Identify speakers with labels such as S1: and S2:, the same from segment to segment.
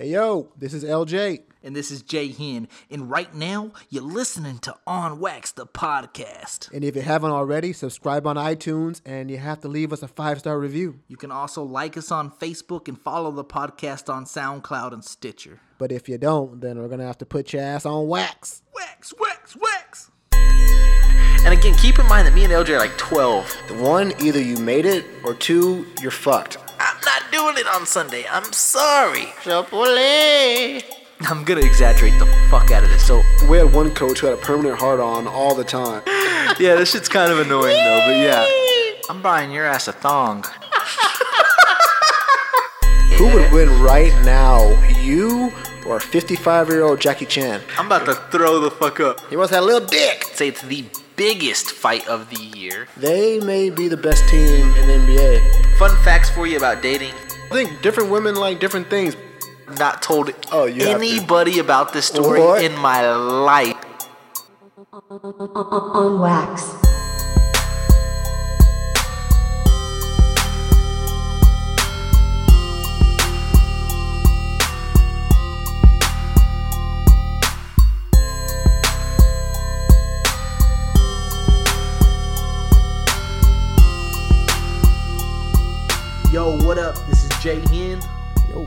S1: Hey yo, this is LJ.
S2: And this is Jay Hen. And right now, you're listening to On Wax, the podcast.
S1: And if you haven't already, subscribe on iTunes and you have to leave us a five star review.
S2: You can also like us on Facebook and follow the podcast on SoundCloud and Stitcher.
S1: But if you don't, then we're gonna have to put your ass on wax.
S2: Wax, wax, wax. And again, keep in mind that me and LJ are like 12.
S3: One, either you made it, or two, you're fucked.
S2: I'm not doing it on Sunday. I'm sorry.
S3: Chapole.
S2: I'm gonna exaggerate the fuck out of this. So,
S3: We had one coach who had a permanent hard on all the time.
S2: yeah, this shit's kind of annoying though, but yeah. I'm buying your ass a thong.
S3: Who would win right now, you or 55 year old Jackie Chan?
S2: I'm about to throw the fuck up.
S3: He wants that little dick.
S2: Say it's the biggest fight of the year.
S3: They may be the best team in the NBA.
S2: Fun facts for you about dating.
S3: I think different women like different things.
S2: Not told
S3: Oh, you have to.
S2: anybody about this story
S3: What?
S2: in my life.
S4: on wax.
S2: Yo, what up? This is Jay Hen,
S1: Yo,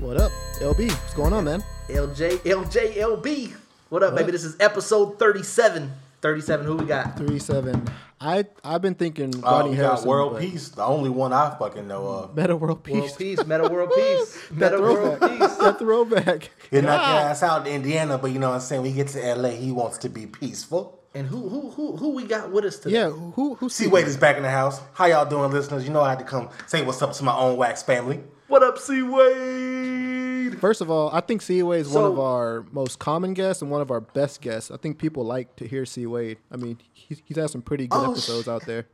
S1: what up? LB, what's going on, man?
S2: LJ, LJ, LB. What up, baby? This is episode 37. 37, who we got?
S1: 37. I I've been thinking
S5: Oh,
S1: Rodney
S5: we
S1: Harrison.
S5: got World Peace, the only one I fucking know of.
S1: Metta World Peace.
S2: World Peace, Metta World Peace.
S1: That
S2: Metta World
S1: throwback.
S2: Peace.
S1: That throwback.
S5: He knocked your ass out in Indiana, but you know what I'm saying? When he gets to LA, he wants to be peaceful.
S2: And who who who who we got with us today?
S1: Yeah, who who
S5: C Wade is back in the house. How y'all doing, listeners? You know I had to come say what's up to my own wax family.
S2: What up, C Wade?
S1: First of all, I think C Wade is one of our most common guests and one of our best guests. I think people like to hear C Wade. I mean, he's, he's had some pretty good
S5: Oh,
S1: episodes out there,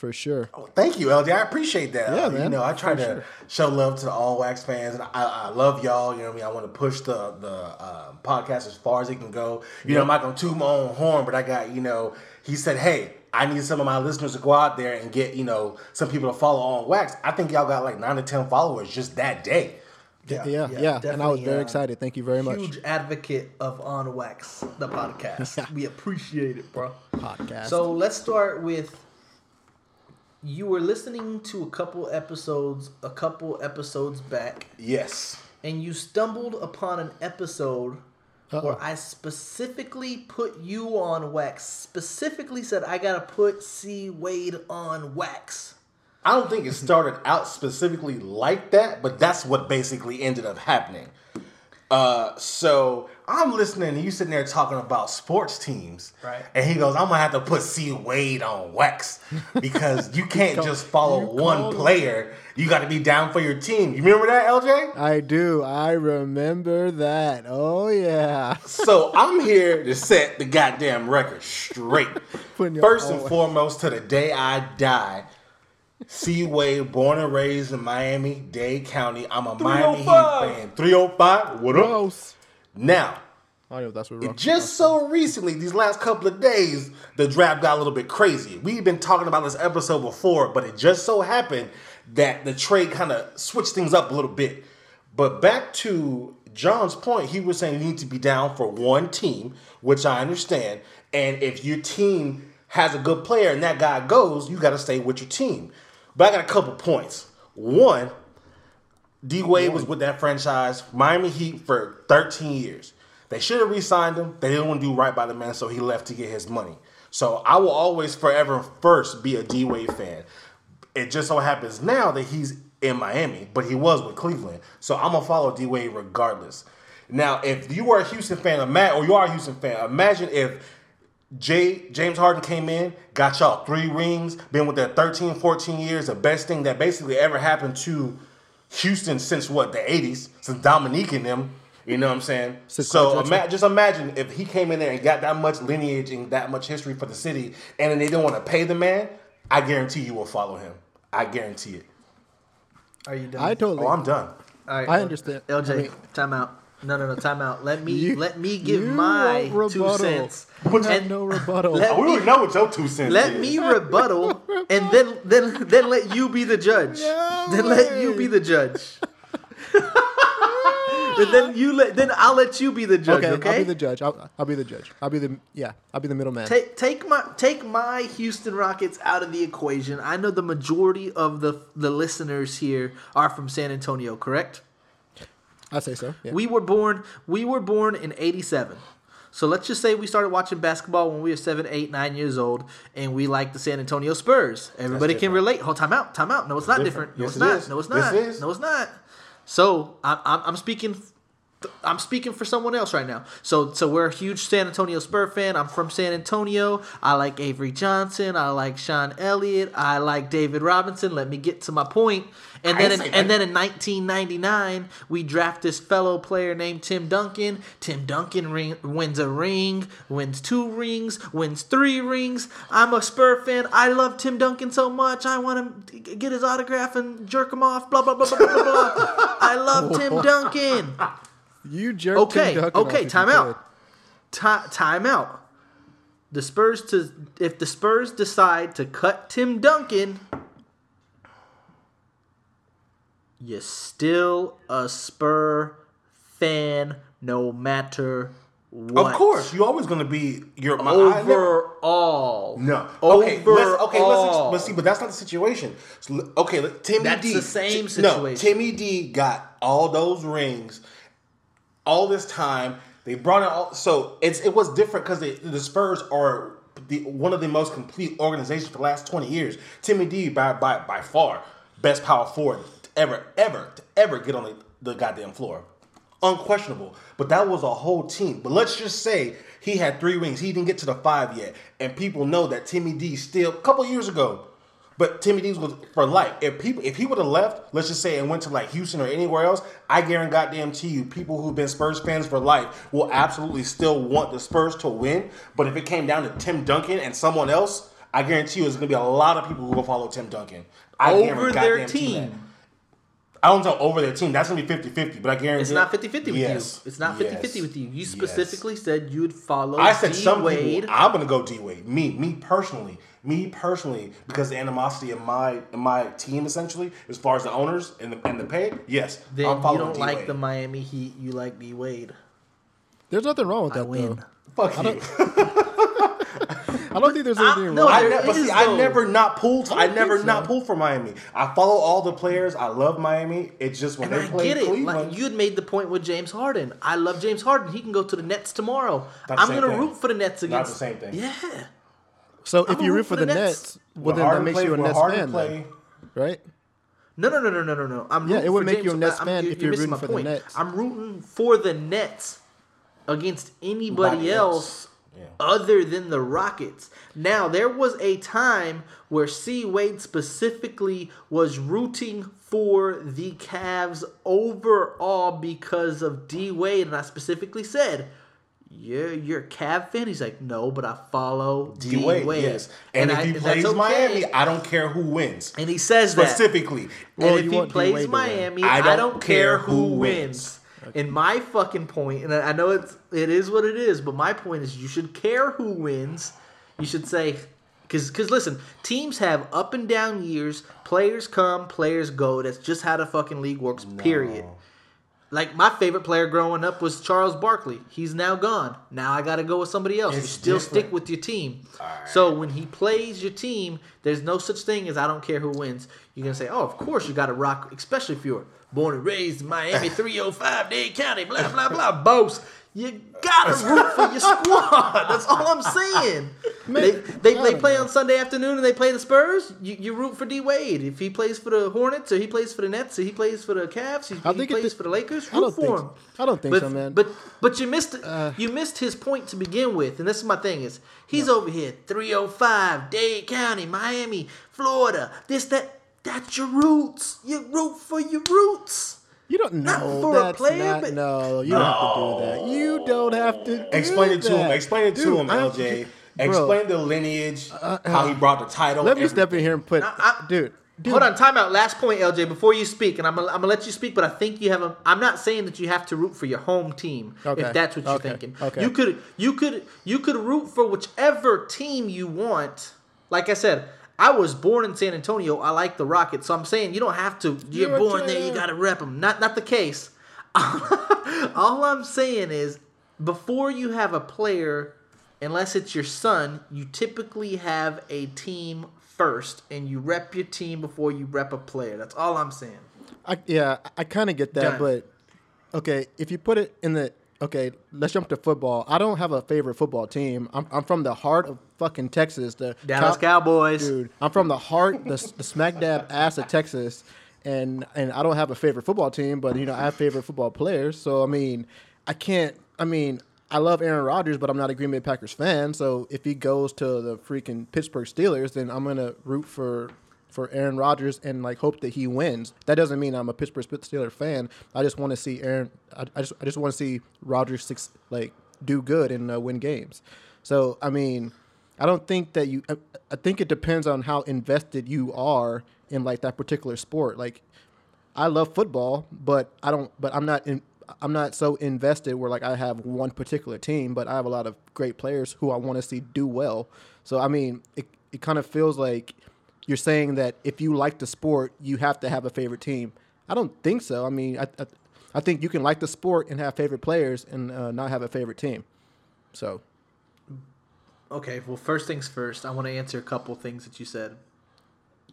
S1: for sure.
S5: Oh, thank you, LJ. I appreciate that.
S1: Yeah,
S5: Uh,
S1: man,
S5: You know, I try
S1: for
S5: to
S1: sure.
S5: show love to the all wax fans, and I, I love y'all. You know what I mean? I want to push the the uh, podcast as far as it can go. You know, I'm not gonna toot my own horn, but I got you know. He said, "Hey, I need some of my listeners to go out there and get you know some people to follow on wax." I think y'all got like nine to ten followers just that day.
S1: Yeah, yeah, yeah. and I was very
S2: uh,
S1: excited. Thank you very much.
S2: Huge advocate of On Wax, the podcast. we appreciate it, bro.
S1: Podcast.
S2: So let's start with you were listening to a couple episodes, a couple episodes back,
S5: Yes.
S2: and you stumbled upon an episode
S1: Uh-oh.
S2: where I specifically put you on wax. Specifically said I gotta put C Wade on wax.
S5: I don't think it started out specifically like that, but that's what basically ended up happening. Uh, so I'm listening, and you sitting there talking about sports teams,
S2: Right.
S5: And he goes, "I'm gonna have to put C Wade on wax because you can't just follow one
S1: called him.
S5: player. You got to be down for your team. You remember that, LJ?
S1: I do. I remember that. Oh yeah.
S5: So I'm here to set the goddamn record straight. First and
S1: own-
S5: foremost, to the day I die, C Wade, born and raised in Miami Dade County. I'm a Miami Heat
S2: oh
S5: fan. 305. What up? Now,
S1: I know that's what we're
S5: just so recently, these last couple of days, the draft got a little bit crazy. We've been talking about this episode before, but it just so happened that the trade kind of switched things up a little bit. But back to John's point, he was saying you need to be down for one team, which I understand. And if your team has a good player and that guy goes, you got to stay with your team. But I got a couple points. One, D Wade was with that franchise, Miami Heat, for 13 years. They should have re-signed him. They didn't want to do right by the man, so he left to get his money. So I will always, forever, first be a D Wade fan. It just so happens now that he's in Miami, but he was with Cleveland. So I'm gonna follow D Wade regardless. Now, if you are a Houston fan, or you are a Houston fan, imagine if Jay, James Harden came in, got y'all three rings, been with that 13, 14 years, the best thing that basically ever happened to Houston since what, the 80s, since Dominique and them, you know what I'm saying?
S1: Since
S5: so ima- just imagine if he came in there and got that much lineage and that much history for the city, and then they didn't want to pay the man, I guarantee you will follow him. I guarantee it.
S2: Are you done?
S1: I totally.
S5: Oh, I'm done.
S2: All right,
S1: I
S2: L-
S1: understand.
S2: LJ,
S1: I mean-
S2: time out. No, no, no, time out. Let me
S1: You-
S2: let me give my
S1: want
S2: two cents.
S1: But
S2: And
S1: no rebuttal.
S2: let
S5: Oh, we already know what your two cents
S2: Let
S5: is.
S2: me rebuttal, and then then then let you be the judge.
S1: No
S2: then let you be the judge. and then you let then I'll let you be the judge.
S1: Okay,
S2: Okay,
S1: I'll be the judge. I'll, I'll be the judge. I'll be the yeah. I'll be the middleman.
S2: Take take my take my Houston Rockets out of the equation. I know the majority of the the listeners here are from San Antonio, correct?
S1: I say so. Yeah.
S2: We were born we were born in 87. So let's just say we started watching basketball when we were seven, eight, nine years old, and we like the San Antonio Spurs. Everybody can relate. Hold time out, time out. No, it's not different.
S5: different.
S2: No,
S5: Yes,
S2: it's
S5: it
S2: not.
S5: is.
S2: No, it's
S5: Yes,
S2: not.
S5: it is.
S2: No, it's not. So I'm, I'm, I'm speaking. I'm speaking for someone else right now. So so we're a huge San Antonio Spur fan. I'm from San Antonio. I like Avery Johnson. I like Sean Elliott. I like David Robinson. Let me get to my point. And
S5: I
S2: then in, and then in 1999 we draft this fellow player named Tim Duncan. Tim Duncan ring, wins a ring, wins two rings, wins three rings. I'm a Spur fan. I love Tim Duncan so much. I want to get his autograph and jerk him off. Blah blah blah blah blah blah. blah. I love Tim Duncan.
S1: You jerk.
S2: Okay,
S1: Tim Duncan
S2: okay,
S1: off if
S2: time out.
S1: could.
S2: Time out. The Spurs to if the Spurs decide to cut Tim Duncan, you're still a Spur fan no matter what.
S5: Of course, you're always gonna be your my, I never-
S2: Overall.
S5: No. Okay. Let's, okay. Let's. Let's see. But that's not the situation. So, okay. let- Timmy
S2: That's
S5: D.
S2: the same
S5: Ti- No.
S2: situation.
S5: Timmy D got all those rings, all this time. They brought in all. So it's it was different because the Spurs are the one of the most complete organizations for the last twenty years. Timmy D by by by far best power forward ever ever to ever get on the, the goddamn floor unquestionable. But that was a whole team. But let's just say he had three rings. He didn't get to the five yet, and people know that Timmy D still a couple years ago. But Timmy D was for life. If people, if he would have left, let's just say, and went to like Houston or anywhere else, I guarantee goddamn to you, people who've been Spurs fans for life will absolutely still want the Spurs to win. But if it came down to Tim Duncan and someone else, I guarantee you, there's gonna be a lot of people who will follow Tim Duncan. I
S2: Over their
S5: goddamn to you that.
S2: team.
S5: I don't know over their team. That's gonna be 50-50, but I guarantee
S2: It's not 50-50 with
S5: Yes.
S2: you. It's not 50-50
S5: Yes.
S2: with you. You
S5: Yes.
S2: specifically said you'd follow
S5: I said
S2: D
S5: some
S2: Wade.
S5: people. I'm gonna go D Wade. Me, me personally, me personally, because the animosity of my in my team essentially, as far as the owners and the and the pay. Yes,
S2: Then
S5: I'm
S2: you don't
S5: D
S2: like the Miami Heat. You like D Wade.
S1: There's nothing wrong with
S2: I
S1: that
S2: win.
S1: though.
S5: Fuck you.
S1: I don't think there's anything
S2: no,
S1: wrong.
S5: I
S2: there
S5: never,
S2: is,
S5: see, I never not pulled. I,
S1: don't
S5: never
S1: think
S5: not pulled for Miami. I follow all the players. I love Miami. It's just when
S2: And
S5: they
S2: I
S5: play
S2: get it.
S5: Cleveland.
S2: Like you had made the point with James Harden. I love James Harden. He can go to the Nets tomorrow.
S5: The
S2: I'm gonna root for the Nets
S5: Not the same thing.
S2: Yeah.
S1: So if
S2: I'm
S1: you root
S2: root
S1: for
S2: for
S1: the
S2: the
S1: Nets,
S2: Nets.
S1: well
S5: When
S1: then that makes
S5: play-
S1: you a Nets
S5: Harden
S1: fan,
S5: play-
S1: then, right?
S2: No, no, no, no, no, no, no. I'm
S1: Yeah, it would make
S2: James.
S1: you a Nets fan if
S2: you're
S1: you're rooting
S2: my
S1: for the. Nets.
S2: I'm rooting for the Nets against anybody else
S5: else. Yeah.
S2: other than the Rockets. Now, there was a time where C. Wade specifically was rooting for the Cavs overall because of D. Wade, and I specifically said, "You're you're a Cav fan." He's like, "No, but I follow D,
S5: D
S2: Wade."
S5: Wade, yes. And, if
S2: I-
S5: he plays
S2: okay.
S5: Miami, I don't care who wins.
S2: and he says that
S5: Specifically,
S1: Well,
S2: and if he plays
S1: Wade to win.
S2: Miami,
S5: I
S2: I
S5: don't
S2: don't,
S5: care
S2: care
S5: who
S2: who
S5: wins.
S2: Wins. And my fucking point, and I know it's it is what it is, but my point is you should care who wins. You should say, because because listen, teams have up and down years. Players come, players go. That's just how the fucking league works. Period. Like my favorite player growing up was Charles Barkley. He's now gone. Now I got to go with somebody else. you still
S5: different.
S2: stick with your team. So when he plays your team, there's no such thing as I don't care who wins. You're gonna say, oh, of course you got to rock, especially if you're born and raised in Miami, 305 Dade County, blah blah blah, boast. You gotta root for your squad. That's all I'm saying. they they, they play
S1: know.
S2: on Sunday afternoon and they play the Spurs. You, you root for D Wade. If he plays for the Hornets or he plays for the Nets or he plays for the Cavs, he,
S1: I think it
S2: plays for the Lakers.
S1: I don't
S2: Root
S1: think
S2: for
S1: so.
S2: him.
S1: I don't think
S2: but,
S1: so, man.
S2: But but you missed
S1: Uh,
S2: you missed his point to begin with, and this is my thing: is he's over here, 305, Dade County, Miami, Florida. This that that's your roots. You root for your roots.
S1: You don't know.
S2: for a
S1: That's
S2: player,
S1: not.
S2: but-
S1: No, you don't have to do that. You don't have to. Do
S5: Explain it to him. Explain it to him,
S1: I-
S5: LJ.
S1: Bro,
S5: Explain the lineage, uh, uh, how he brought the title.
S1: Let me step in here and put,
S2: I- I-
S1: dude. Dude,
S2: Hold on, time out. Last point, LJ, before you speak, and I'm gonna, I'm gonna let you speak, but I think you have a. I'm not saying that you have to root for your home team
S1: Okay,
S2: if that's what you're
S1: okay,
S2: thinking.
S1: okay.
S2: You could you could you could root for whichever team you want. Like I said, I was born in San Antonio. I like the Rockets, so I'm saying you don't have to. You're,
S1: You're
S2: born there. You got to rep them. Not not the case. All I'm saying is, before you have a player, unless it's your son, you typically have a team first, and you rep your team before you rep a player. That's all I'm saying.
S1: I, yeah, I kind of get that,
S2: Done.
S1: but okay, if you put it in the okay, let's jump to football. I don't have a favorite football team. I'm, I'm from the heart of fucking Texas, the
S2: Dallas
S1: Cow-
S2: Cowboys.
S1: dude. I'm from the heart, the, the smack dab ass of Texas, and and I don't have a favorite football team, but you know I have favorite football players. So I mean, I can't. I mean, I love Aaron Rodgers, but I'm not a Green Bay Packers fan. So if he goes to the freaking Pittsburgh Steelers, then I'm gonna root for for Aaron Rodgers and like hope that he wins. That doesn't mean I'm a Pittsburgh Steelers fan. I just want to see Aaron. I, I just I just want to see Rodgers six, like do good and uh, win games. So I mean, I don't think that you. I, I think it depends on how invested you are in like that particular sport. Like, I love football, but I don't. But I'm not in. I'm not so invested where like I have one particular team, but I have a lot of great players who I want to see do well. So I mean, it it kind of feels like you're saying that if you like the sport, you have to have a favorite team. I don't think so. I mean, I I, I think you can like the sport and have favorite players and uh, not have a favorite team. So
S2: Okay, well, first things first, I want to answer a couple things that you said.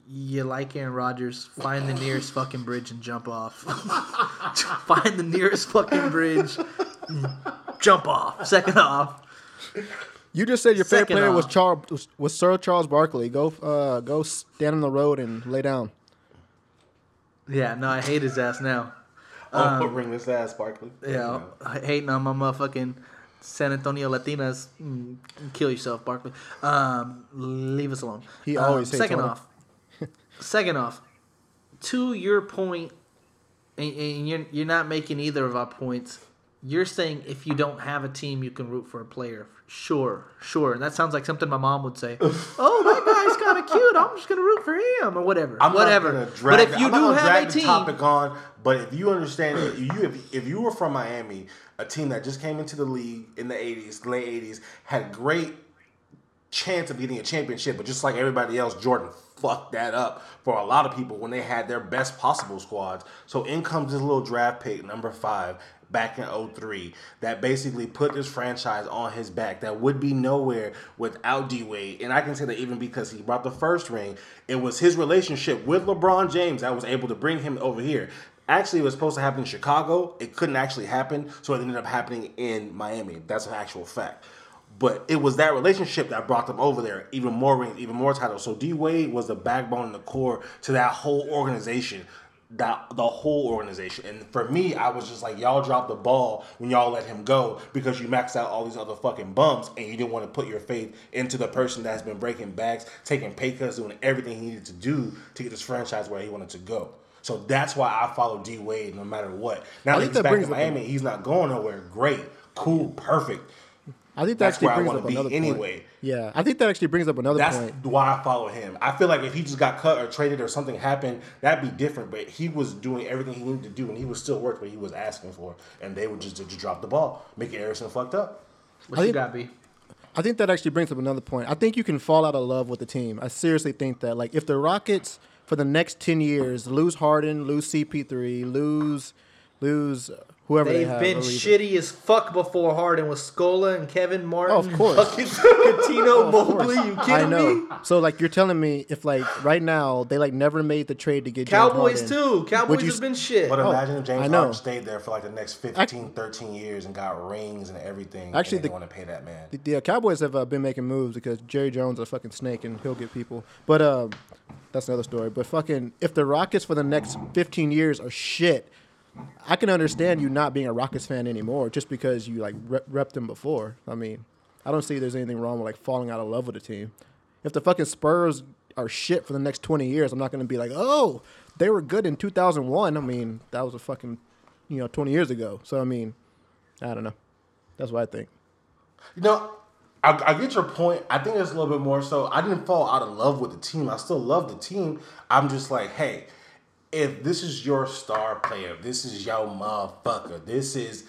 S2: You like Aaron Rodgers, find the nearest fucking bridge and jump off. find the nearest fucking bridge, jump off. Second off,
S1: You just said your favorite
S2: Second
S1: player was. Charles was, was Sir Charles Barkley. Go uh, go stand on the road and lay down.
S2: yeah, no, I hate his ass now.
S5: Oh, ring this ass, Barkley.
S2: Yeah, hating on my motherfucking San Antonio Latinas. Mm, kill yourself, Barkley. Um, leave us alone.
S1: He
S2: Um,
S1: always
S2: second off. second off, to your point, and, and you're you're not making either of our points. You're saying if you don't have a team, you can root for a player. Sure, sure, and that sounds like something my mom would say. oh, that guy's kind of cute. I'm just gonna root for him or whatever.
S5: I'm
S2: whatever.
S5: Not gonna drag
S2: but if you
S5: I'm
S2: do
S5: gonna
S2: have
S5: drag
S2: a
S5: the
S2: team,
S5: topic on, but if you understand, if you if, if you were from Miami, a team that just came into the league in the '80s, late '80s, had great chance of getting a championship, but just like everybody else, Jordan fucked that up for a lot of people when they had their best possible squads. So in comes this little draft pick, number five, back in 03, that basically put this franchise on his back that would be nowhere without D Wade. And I can say that even because he brought the first ring, it was his relationship with LeBron James that was able to bring him over here. Actually, it was supposed to happen in Chicago. It couldn't actually happen, so it ended up happening in Miami. That's an actual fact. But it was that relationship that brought them over there. Even more rings, even more titles. So D Wade was the backbone and the core to that whole organization. That the whole organization. And for me, I was just like, y'all dropped the ball when y'all let him go because you maxed out all these other fucking bums and you didn't want to put your faith into the person that's been breaking backs, taking pay cuts, doing everything he needed to do to get this franchise where he wanted to go. So that's why I follow D Wade no matter what. Now
S1: I
S5: that he's
S1: that
S5: back in Miami, he's not going nowhere. Great, cool, perfect.
S1: I think that
S5: That's
S1: actually
S5: where I
S1: brings
S5: wanna
S1: up
S5: be
S1: another
S5: anyway.
S1: point. Yeah, I think that actually brings up another
S5: That's
S1: point.
S5: why I follow him. I feel like if he just got cut or traded or something happened, that'd be different. But he was doing everything he needed to do, and he was still worth what he was asking for. And they would just, just drop the ball, making Harrison fucked up.
S2: what
S1: I
S2: you
S1: think-
S2: got, B?
S1: I think that actually brings up another point. I think you can fall out of love with the team. I seriously think that. Like, if the Rockets for the next ten years lose Harden, lose CP3, lose lose whoever they
S2: They've been shitty as fuck before Harden with Scola and Kevin Martin.
S1: Oh, of course.
S2: Fucking Cuttino
S1: Of course.
S2: Mobley. You kidding
S1: I know.
S2: me?
S1: So like you're telling me if like right now they like never made the trade to get James
S2: Cowboys
S1: Harden,
S2: too. Cowboys
S1: you
S2: have been shit.
S5: But imagine if James
S1: Oh,
S5: Harden stayed there for like the next 15, 13 years and got rings and everything.
S1: Actually,
S5: and they
S1: the-
S5: want to pay that man.
S1: The, the Cowboys have uh, been making moves because Jerry Jones is a fucking snake and he'll get people. But um, that's another story. But fucking, if the Rockets for the next 15 years are shit, I can understand you not being a Rockets fan anymore just because you like rep, rep them before. I mean, I don't see there's anything wrong with like falling out of love with a team. If the fucking Spurs are shit for the next 20 years, I'm not going to be like, oh, they were good in 2001. I mean, that was a fucking, you know, 20 years ago. So, I mean, I don't know. That's what I think.
S5: You know, I, I get your point. I think it's a little bit more so. I didn't fall out of love with the team. I still love the team. I'm just like, hey, if this is your star player, this is your motherfucker. This is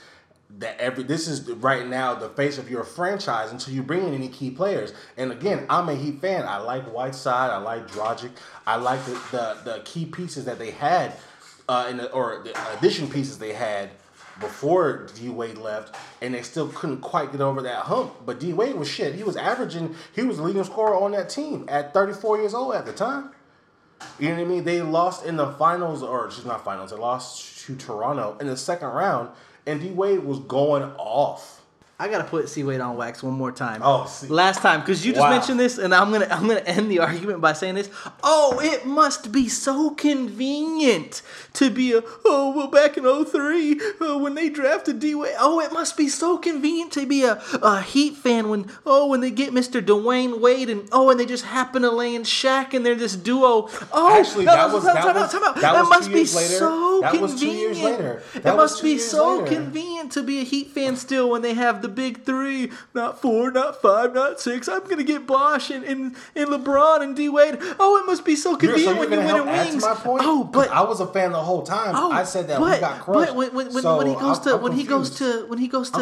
S5: that every this is right now the face of your franchise until you bring in any key players. And again, I'm a Heat fan. I like Whiteside. I like Dragic. I like the the, the key pieces that they had uh, in the, or the addition pieces they had before D Wade left, and they still couldn't quite get over that hump. But D Wade was shit. He was averaging. He was leading scorer on that team at 34 years old at the time. You know what I mean? They lost in the finals, or just not finals. They lost to Toronto in the second round, and D Wade was going off.
S2: I gotta put C Wade on wax one more time.
S5: Oh, see-
S2: last time because you just
S5: Wow.
S2: mentioned this, and I'm gonna I'm gonna end the argument by saying this. Oh, it must be so convenient to be a oh well back in 03 uh, when they drafted D Wade. Oh, it must be so convenient to be a, a Heat fan when oh when they get Mr. Dwyane Wade and oh and they just happen to land Shaq and they're this duo. Oh,
S5: Actually,
S2: no,
S5: that was-
S2: time
S5: that
S2: out,
S5: was-
S2: time out.
S5: that
S2: It
S5: was
S2: must be
S5: years later.
S2: so
S5: That was
S2: convenient.
S5: two years later.
S2: It
S5: That was
S2: must be so
S5: later.
S2: convenient to be a Heat fan still when they have the big three, not four, not five, not six. I'm gonna get Bosh and, and, and LeBron and D Wade. Oh, it must be so
S5: so
S2: convenient
S5: you're
S2: when you win in
S5: to
S2: wings.
S5: point?
S2: Oh, but
S5: I was a fan the whole time.
S2: oh,
S5: I said that
S2: but,
S5: we got crushed.
S2: But when, when, when,
S5: So,
S2: when he goes
S5: I'm-
S2: to
S5: I'm
S2: when he goes to when he goes to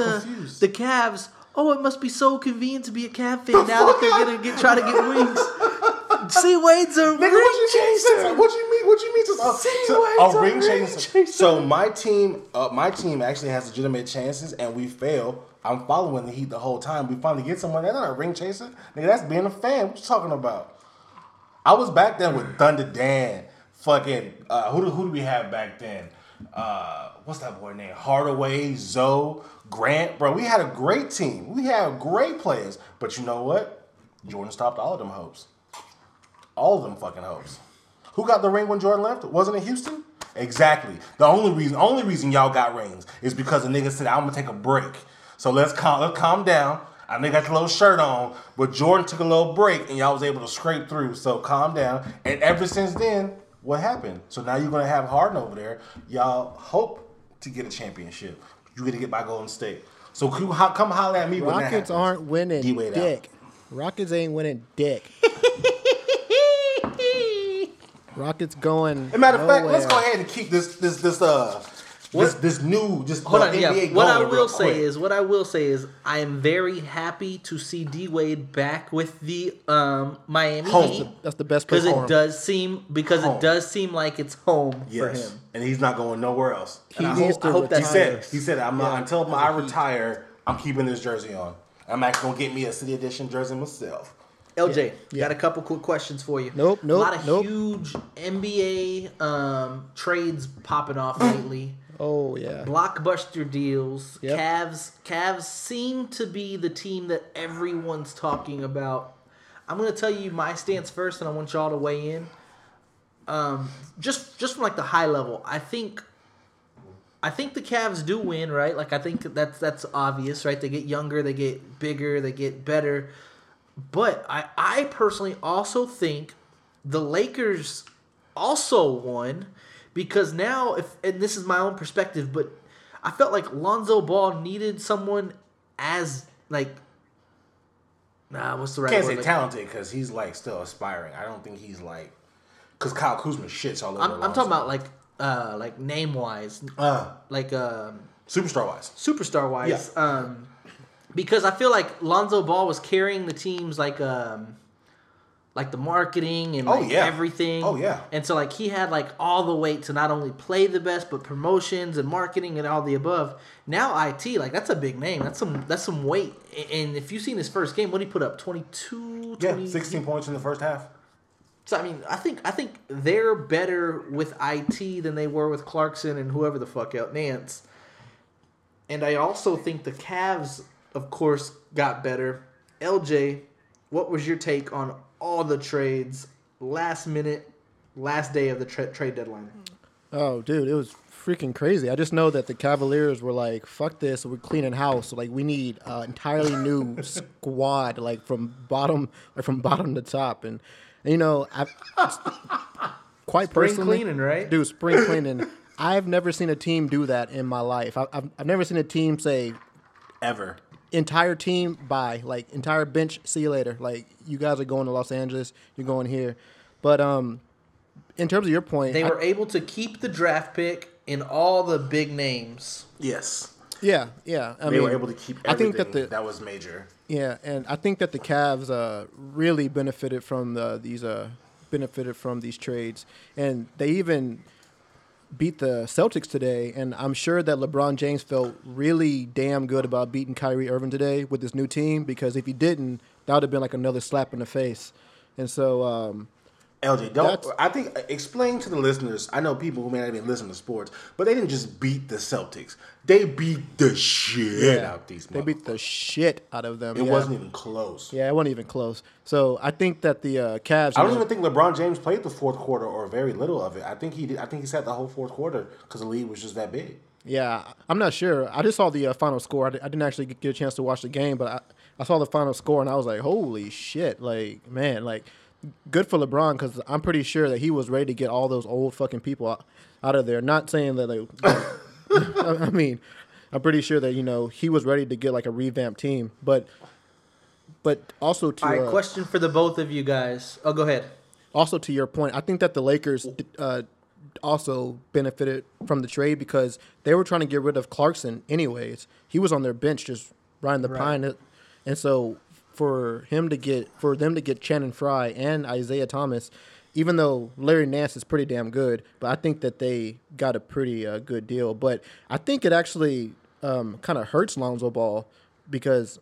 S2: the Cavs. Oh, it must be so convenient to be a Cav fan now that they're gonna get try to get wings. See, Wade's a
S5: Nigga,
S2: ring
S5: what
S2: chaser.
S5: What you mean? What you mean? To, uh, to-
S2: Wade's
S5: a
S2: a
S5: ring
S2: ring
S5: chaser.
S2: chaser.
S5: So my team, uh, my team actually has legitimate chances, and we fail. I'm following the Heat the whole time. We finally get someone. That's not a ring chaser, nigga. That's being a fan. What you talking about? I was back then with Thunder Dan. Fucking uh, who do who do we have back then? Uh, what's that boy name? Hardaway, Zo, Grant. Bro, we had a great team. We had great players. But you know what? Jordan stopped all of them hopes. All of them fucking hopes. Who got the ring when Jordan left? Wasn't it Houston? Exactly. The only reason, only reason y'all got rings is because the nigga said, "I'm gonna take a break." So let's calm, let's calm down. I know you got the little shirt on, but Jordan took a little break and y'all was able to scrape through. So calm down. And ever since then, what happened? So now you're gonna have Harden over there. Y'all hope to get a championship. You're gonna get by Golden State. So come, holler at me when
S1: Rockets aren't winning
S5: D-Wade out.
S1: dick. Rockets ain't winning dick. Rockets going.
S5: As a matter of fact, let's go ahead and keep this this this uh this this new just
S2: Hold on,
S5: NBA
S2: yeah. What I will say
S5: quick.
S2: is, what I will say is, I am very happy to see D Wade back with the um, Miami
S5: Home.
S2: Heat
S1: That's the best
S2: because it
S1: him.
S2: does seem because
S5: Home.
S2: it does seem like it's home
S5: yes,
S2: for him.
S5: and he's not going nowhere else.
S1: He
S2: I
S1: needs
S2: hope-
S1: to
S2: I hope
S5: He said he said I'm not until I retire. I'm keeping this jersey on. I'm actually gonna get me a City Edition jersey myself.
S2: LJ,
S1: Yeah.
S2: got a couple quick questions for you.
S1: Nope, nope,
S2: A lot of
S1: nope.
S2: huge NBA um, trades popping off lately.
S1: Oh yeah.
S2: Blockbuster deals.
S1: Yep.
S2: Cavs. Cavs seem to be the team that everyone's talking about. I'm gonna tell you my stance first, and I want y'all to weigh in. Um, just just from like the high level, I think. I think the Cavs do win, right? Like I think that's that's obvious, right? They get younger, they get bigger, they get better. But I I personally also think the Lakers also won because now if and this is my own perspective, but I felt like Lonzo Ball needed someone as like nah, what's the right
S5: Can't
S2: word?
S5: say
S2: Like,
S5: talented because he's like still aspiring. I don't think he's like because Kyle Kuzma shits all over.
S2: I'm, I'm talking about like uh like name wise,
S5: uh,
S2: like um
S5: superstar wise.
S2: superstar wise. Um, because I feel like Lonzo Ball was carrying the teams like um, like the marketing and
S5: Oh,
S2: like
S5: yeah.
S2: everything.
S5: Oh, yeah.
S2: And so like he had like all the weight to not only play the best but promotions and marketing and all the above. Now IT like that's a big name. That's some that's some weight. And if you've seen his first game, what did he put up 22
S5: Yeah, 16 points in the first half.
S2: so I mean, I think I think they're better with IT than they were with Clarkson and whoever the fuck out Nance. And I also think the Cavs, of course, got better. LJ, what was your take on all the trades last minute, last day of the tra- trade deadline?
S1: Oh, dude, it was freaking crazy. I just know that the Cavaliers were like, "Fuck this, we're cleaning house. Like, we need uh, entirely new squad, like from bottom, like from bottom to top." And, and you know, I quite
S2: Spring
S1: personally,
S2: cleaning, right?
S1: Dude, spring cleaning. I've never seen a team do that in my life. I've I've never seen a team say
S5: Ever.
S1: Entire team bye like entire bench see you later like you guys are going to los angeles you're going here but um in terms of your point
S2: They
S1: I-
S2: were able to keep the draft pick in all the big names.
S5: Yes.
S1: yeah yeah I
S5: They
S1: mean,
S5: were able to keep
S1: I think that the
S5: that was major.
S1: yeah and i think that the Cavs uh really benefited from the these uh benefited from these trades and they even beat the Celtics today, and I'm sure that LeBron James felt really damn good about beating Kyrie Irving today with this new team because if he didn't, that would have been like another slap in the face. And so, um,
S5: LJ, don't.
S1: That's-
S5: I think explain to the listeners. I know people who may not even listen to sports, but they didn't just beat the Celtics. They beat the shit out of these.
S1: they beat the shit out of them.
S5: It
S1: yeah.
S5: wasn't even close.
S1: Yeah, it wasn't even close. So I think that the uh, Cavs.
S5: I don't
S1: know-
S5: even think LeBron James played the fourth quarter or very little of it. I think he did. I think he sat the whole fourth quarter because the lead was just that big.
S1: Yeah, I'm not sure. I just saw the uh, final score. I, di- I didn't actually get a chance to watch the game, but I, I saw the final score and I was like, holy shit! Like, man, like, good for LeBron because I'm pretty sure that he was ready to get all those old fucking people out, out of there. Not saying that like, I mean, I'm pretty sure that you know he was ready to get like a revamped team, but but also to
S2: All right,
S1: uh,
S2: question for the both of you guys. Oh, go ahead.
S1: also to your point, I think that the Lakers uh, also benefited from the trade because they were trying to get rid of Clarkson anyways. He was on their bench just riding the pine, and so for him to get for them to get Channing Frye and Isaiah Thomas, even though Larry Nance is pretty damn good, but I think that they got a pretty uh, good deal. But I think it actually um, kind of hurts Lonzo Ball because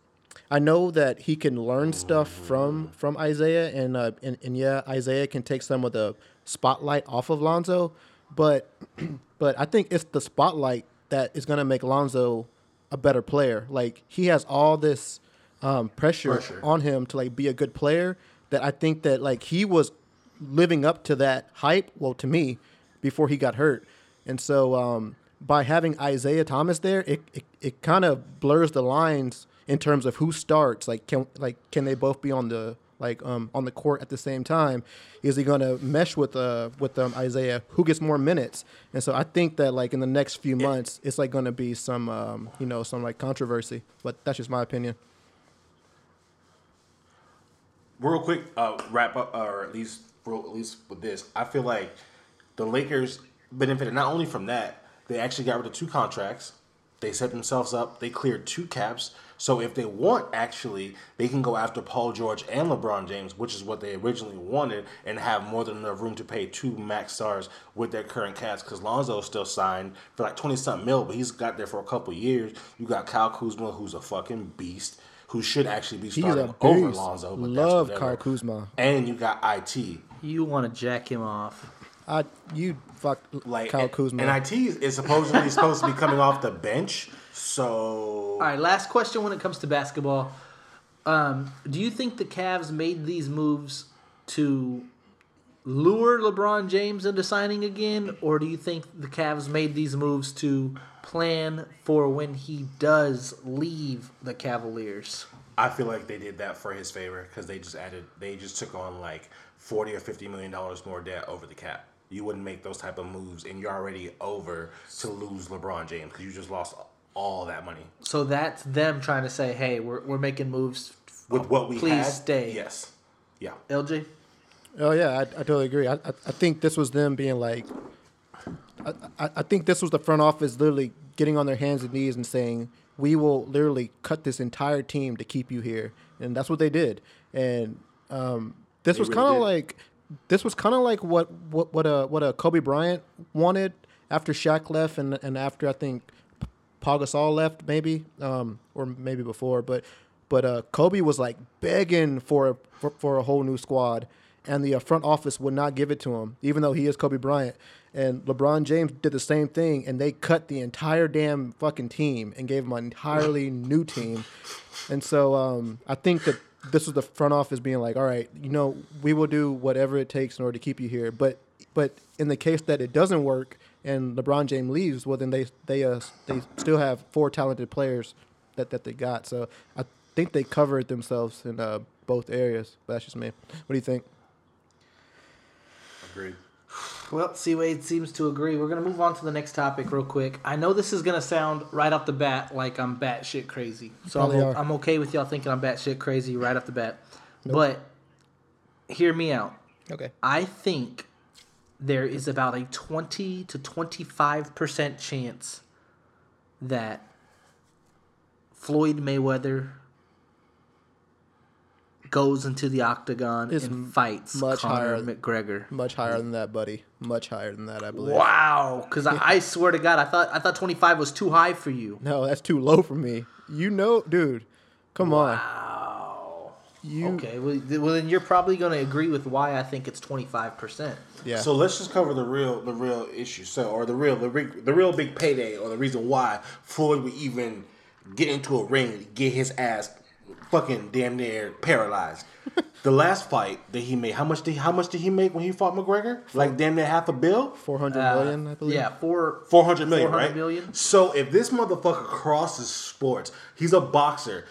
S1: I know that he can learn stuff from from Isaiah, and uh, and, and yeah, Isaiah can take some of the spotlight off of Lonzo, but but I think it's the spotlight that is going to make Lonzo a better player. Like he has all this um, pressure,
S5: Pressure.
S1: on him to like be a good player. That I think that like he was living up to that hype. Well, to me, before he got hurt, and so um, by having Isaiah Thomas there, it it, it kind of blurs the lines in terms of who starts. Like can like can they both be on the like um on the court at the same time? Is he going to mesh with uh with um, Isaiah? Who gets more minutes? And so I think that like in the next few months, it's like going to be some um you know some like controversy. But that's just my opinion.
S5: Real quick uh, wrap up, or at least real, at least with this, I feel like the Lakers benefited not only from that, they actually got rid of two contracts. They set themselves up. They cleared two caps. So if they want, actually, they can go after Paul George and LeBron James, which is what they originally wanted, and have more than enough room to pay two max stars with their current caps. Because Lonzo still signed for like twenty something mil, but he's got there for a couple years. You got Kyle Kuzma, who's a fucking beast, who should actually be
S1: He's
S5: starting
S1: a
S5: over. Lonzo. But
S1: Love
S5: that's
S1: Kyle. Kuzma.
S5: And you got it.
S2: You want to jack him off?
S1: I you fuck
S5: Like
S1: Kyle
S5: and,
S1: Kuzma.
S5: and it is supposedly supposed to be coming off the bench. So
S2: All right, last question when it comes to basketball. Um, do you think the Cavs made these moves to lure LeBron James into signing again, or do you think the Cavs made these moves to plan for when he does leave the Cavaliers?
S5: I feel like they did that for his favor because they just added, they just took on like forty or fifty million dollars more debt over the cap. You wouldn't make those type of moves, and you're already over to lose LeBron James because you just lost all that money
S2: So that's them trying to say, "Hey, we're, we're making moves.
S5: with what we
S2: Please
S5: had.
S2: stay."
S5: Yes, yeah.
S2: LJ,
S1: Oh yeah, I, I totally agree. I, I I think this was them being like, I, I I think this was the front office literally getting on their hands and knees and saying, we will literally cut this entire team to keep you here, and that's what they did. And um, this
S5: They
S1: was
S5: really
S1: kind of
S5: did.
S1: like, this was kind of like what what what a what a Kobe Bryant wanted after Shaq left and and after I think Paul Gasol left, maybe, um, or maybe before, but but uh, Kobe was like begging for a, for, for a whole new squad, and the uh, front office would not give it to him, even though he is Kobe Bryant. And LeBron James did the same thing, and they cut the entire damn fucking team and gave him an entirely new team. And so um, I think that this was the front office being like, all right, you know, we will do whatever it takes in order to keep you here. But but in the case that it doesn't work and LeBron James leaves, well then they they uh they still have four talented players that, that they got. So I think they covered themselves in uh, both areas. But that's just me. What do you think?
S5: Agreed.
S2: Well, C Wade seems to agree. We're gonna move on to the next topic real quick. I know this is gonna sound right off the bat like I'm batshit crazy, so I'm,
S1: Probably
S2: o-
S1: are.
S2: I'm okay with y'all thinking I'm batshit crazy right off the bat. But hear me out.
S1: Okay.
S2: I think there is about a 20 to 25 percent chance that Floyd Mayweather goes into the octagon
S1: Is
S2: and fights
S1: much
S2: Conor
S1: higher-
S2: McGregor.
S1: Much higher than that, buddy. Much higher than that, I believe.
S2: Wow, because I, I swear to God, I thought I thought 25 was too high for you.
S1: No, that's too low for me. You know, dude. Come on.
S2: Wow.
S1: You
S2: Okay, well, well then you're probably going to agree with why I think it's 25 percent.
S1: yeah.
S5: So let's just cover the real the real issue. So or the real the big the real big payday or the reason why Floyd would even get into a ring, get his ass fucking damn near paralyzed. the last fight that he made, how much did how much did he make when he fought McGregor? Like damn near half a bill.
S1: Four hundred million, I believe.
S2: Uh, Yeah, four.
S5: 400 million,
S2: 400
S5: right?
S2: million.
S5: So if this motherfucker crosses sports, he's a boxer,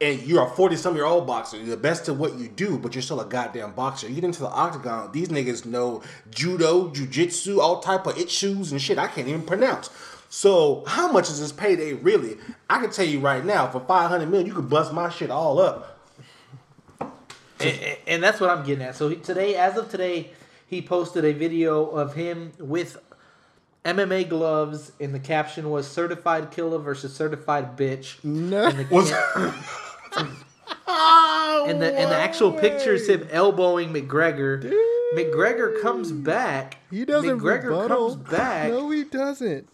S5: and you're a 40 some year old boxer, you're the best at what you do, but you're still a goddamn boxer. You get into the octagon, these niggas know judo, jujitsu, all type of it shoes and shit I can't even pronounce. So how much is this payday really? I can tell you right now, for 500 million, you could bust my shit all up.
S2: And, and that's what I'm getting at. So today, as of today, he posted a video of him with MMA gloves, and the caption was "Certified Killer versus Certified Bitch."
S1: No.
S2: And the,
S5: Was-
S2: and the and the actual picture is him elbowing McGregor. McGregor comes back.
S1: He doesn't
S2: McGregor
S1: rebuttal.
S2: comes back
S1: No, he doesn't.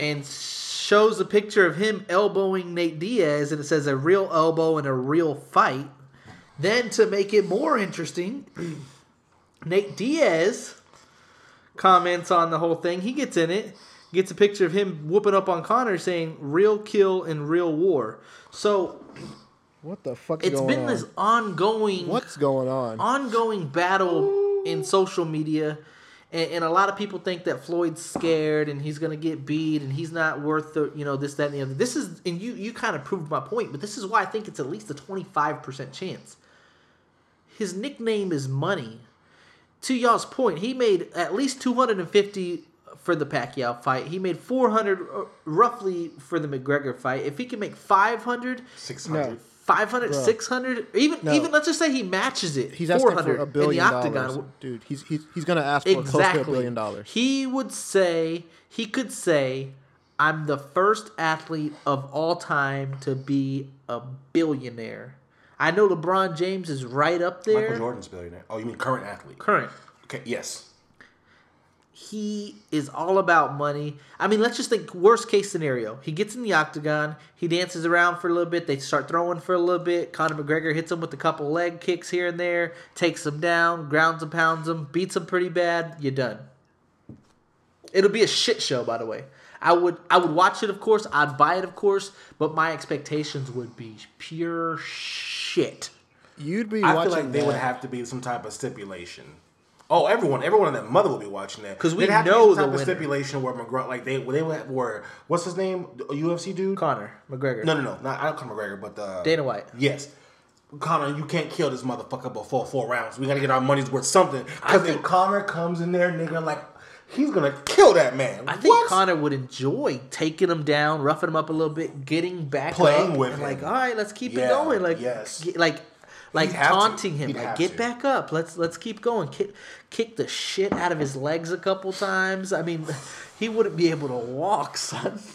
S2: And shows a picture of him elbowing Nate Diaz, and it says a real elbow and a real fight. Then to make it more interesting, Nate Diaz comments on the whole thing. He gets in it, gets a picture of him whooping up on Conor, saying "real kill and real war." So
S1: what the fuck is
S2: it's been
S1: on?
S2: this ongoing
S1: What's going on?
S2: ongoing battle in social media and, and a lot of people think that Floyd's scared and he's gonna get beat and he's not worth the you know this that and the other. This is and you you kind of proved my point, but this is why I think it's at least a twenty five percent chance. His nickname is Money. To y'all's point, he made at least two hundred and fifty for the Pacquiao fight. He made four hundred uh, roughly for the McGregor fight. If he can make five hundred.
S5: 600.
S1: No.
S2: 500,
S1: Bruh.
S2: 600, even
S1: No.
S2: even let's just say he matches it.
S1: He's asking
S2: 400
S1: for a billion
S2: in the octagon.
S1: dollars, dude. He's he's he's gonna ask for close to a billion dollars.
S2: He would say he could say, "I'm the first athlete of all time to be a billionaire." I know LeBron James is right up there.
S5: Michael Jordan's billionaire. Oh, you mean current athlete?
S2: Current.
S5: Okay, yes.
S2: He is all about money. I mean, let's just think worst case scenario. He gets in the octagon, he dances around for a little bit, they start throwing for a little bit. Conor McGregor hits him with a couple leg kicks here and there, takes him down, grounds and pounds him, beats him pretty bad, you're done. It'll be a shit show, by the way. I would I would watch it, of course, I'd buy it, of course, but my expectations would be pure shit.
S1: You'd be
S5: I
S1: watching
S5: feel like they would have to be some type of stipulation. Oh, everyone, everyone in that mother will be watching that
S2: because we
S5: have
S2: know the winner.
S5: stipulation where McGregor, like they, they would have, where what's his name, a UFC dude?
S2: Conor McGregor.
S5: No, no, no, not I don't Conor McGregor, but uh,
S2: Dana White.
S5: Yes, Conor, you can't kill this motherfucker before four rounds. We gotta get our money's worth something. Because if Conor comes in there, nigga, like he's gonna kill that man.
S2: I think
S5: What?
S2: Conor would enjoy taking him down, roughing him up a little bit, getting back
S5: Playing
S2: up,
S5: with
S2: and
S5: him.
S2: like, all right, let's keep
S5: Yeah,
S2: it going. Like,
S5: yes.
S2: like, like
S5: He'd to.
S2: taunting him,
S5: He'd
S2: like, get
S5: to.
S2: back up. Let's let's keep going. Kick, kick the shit out of his legs a couple times. I mean, he wouldn't be able to walk, son.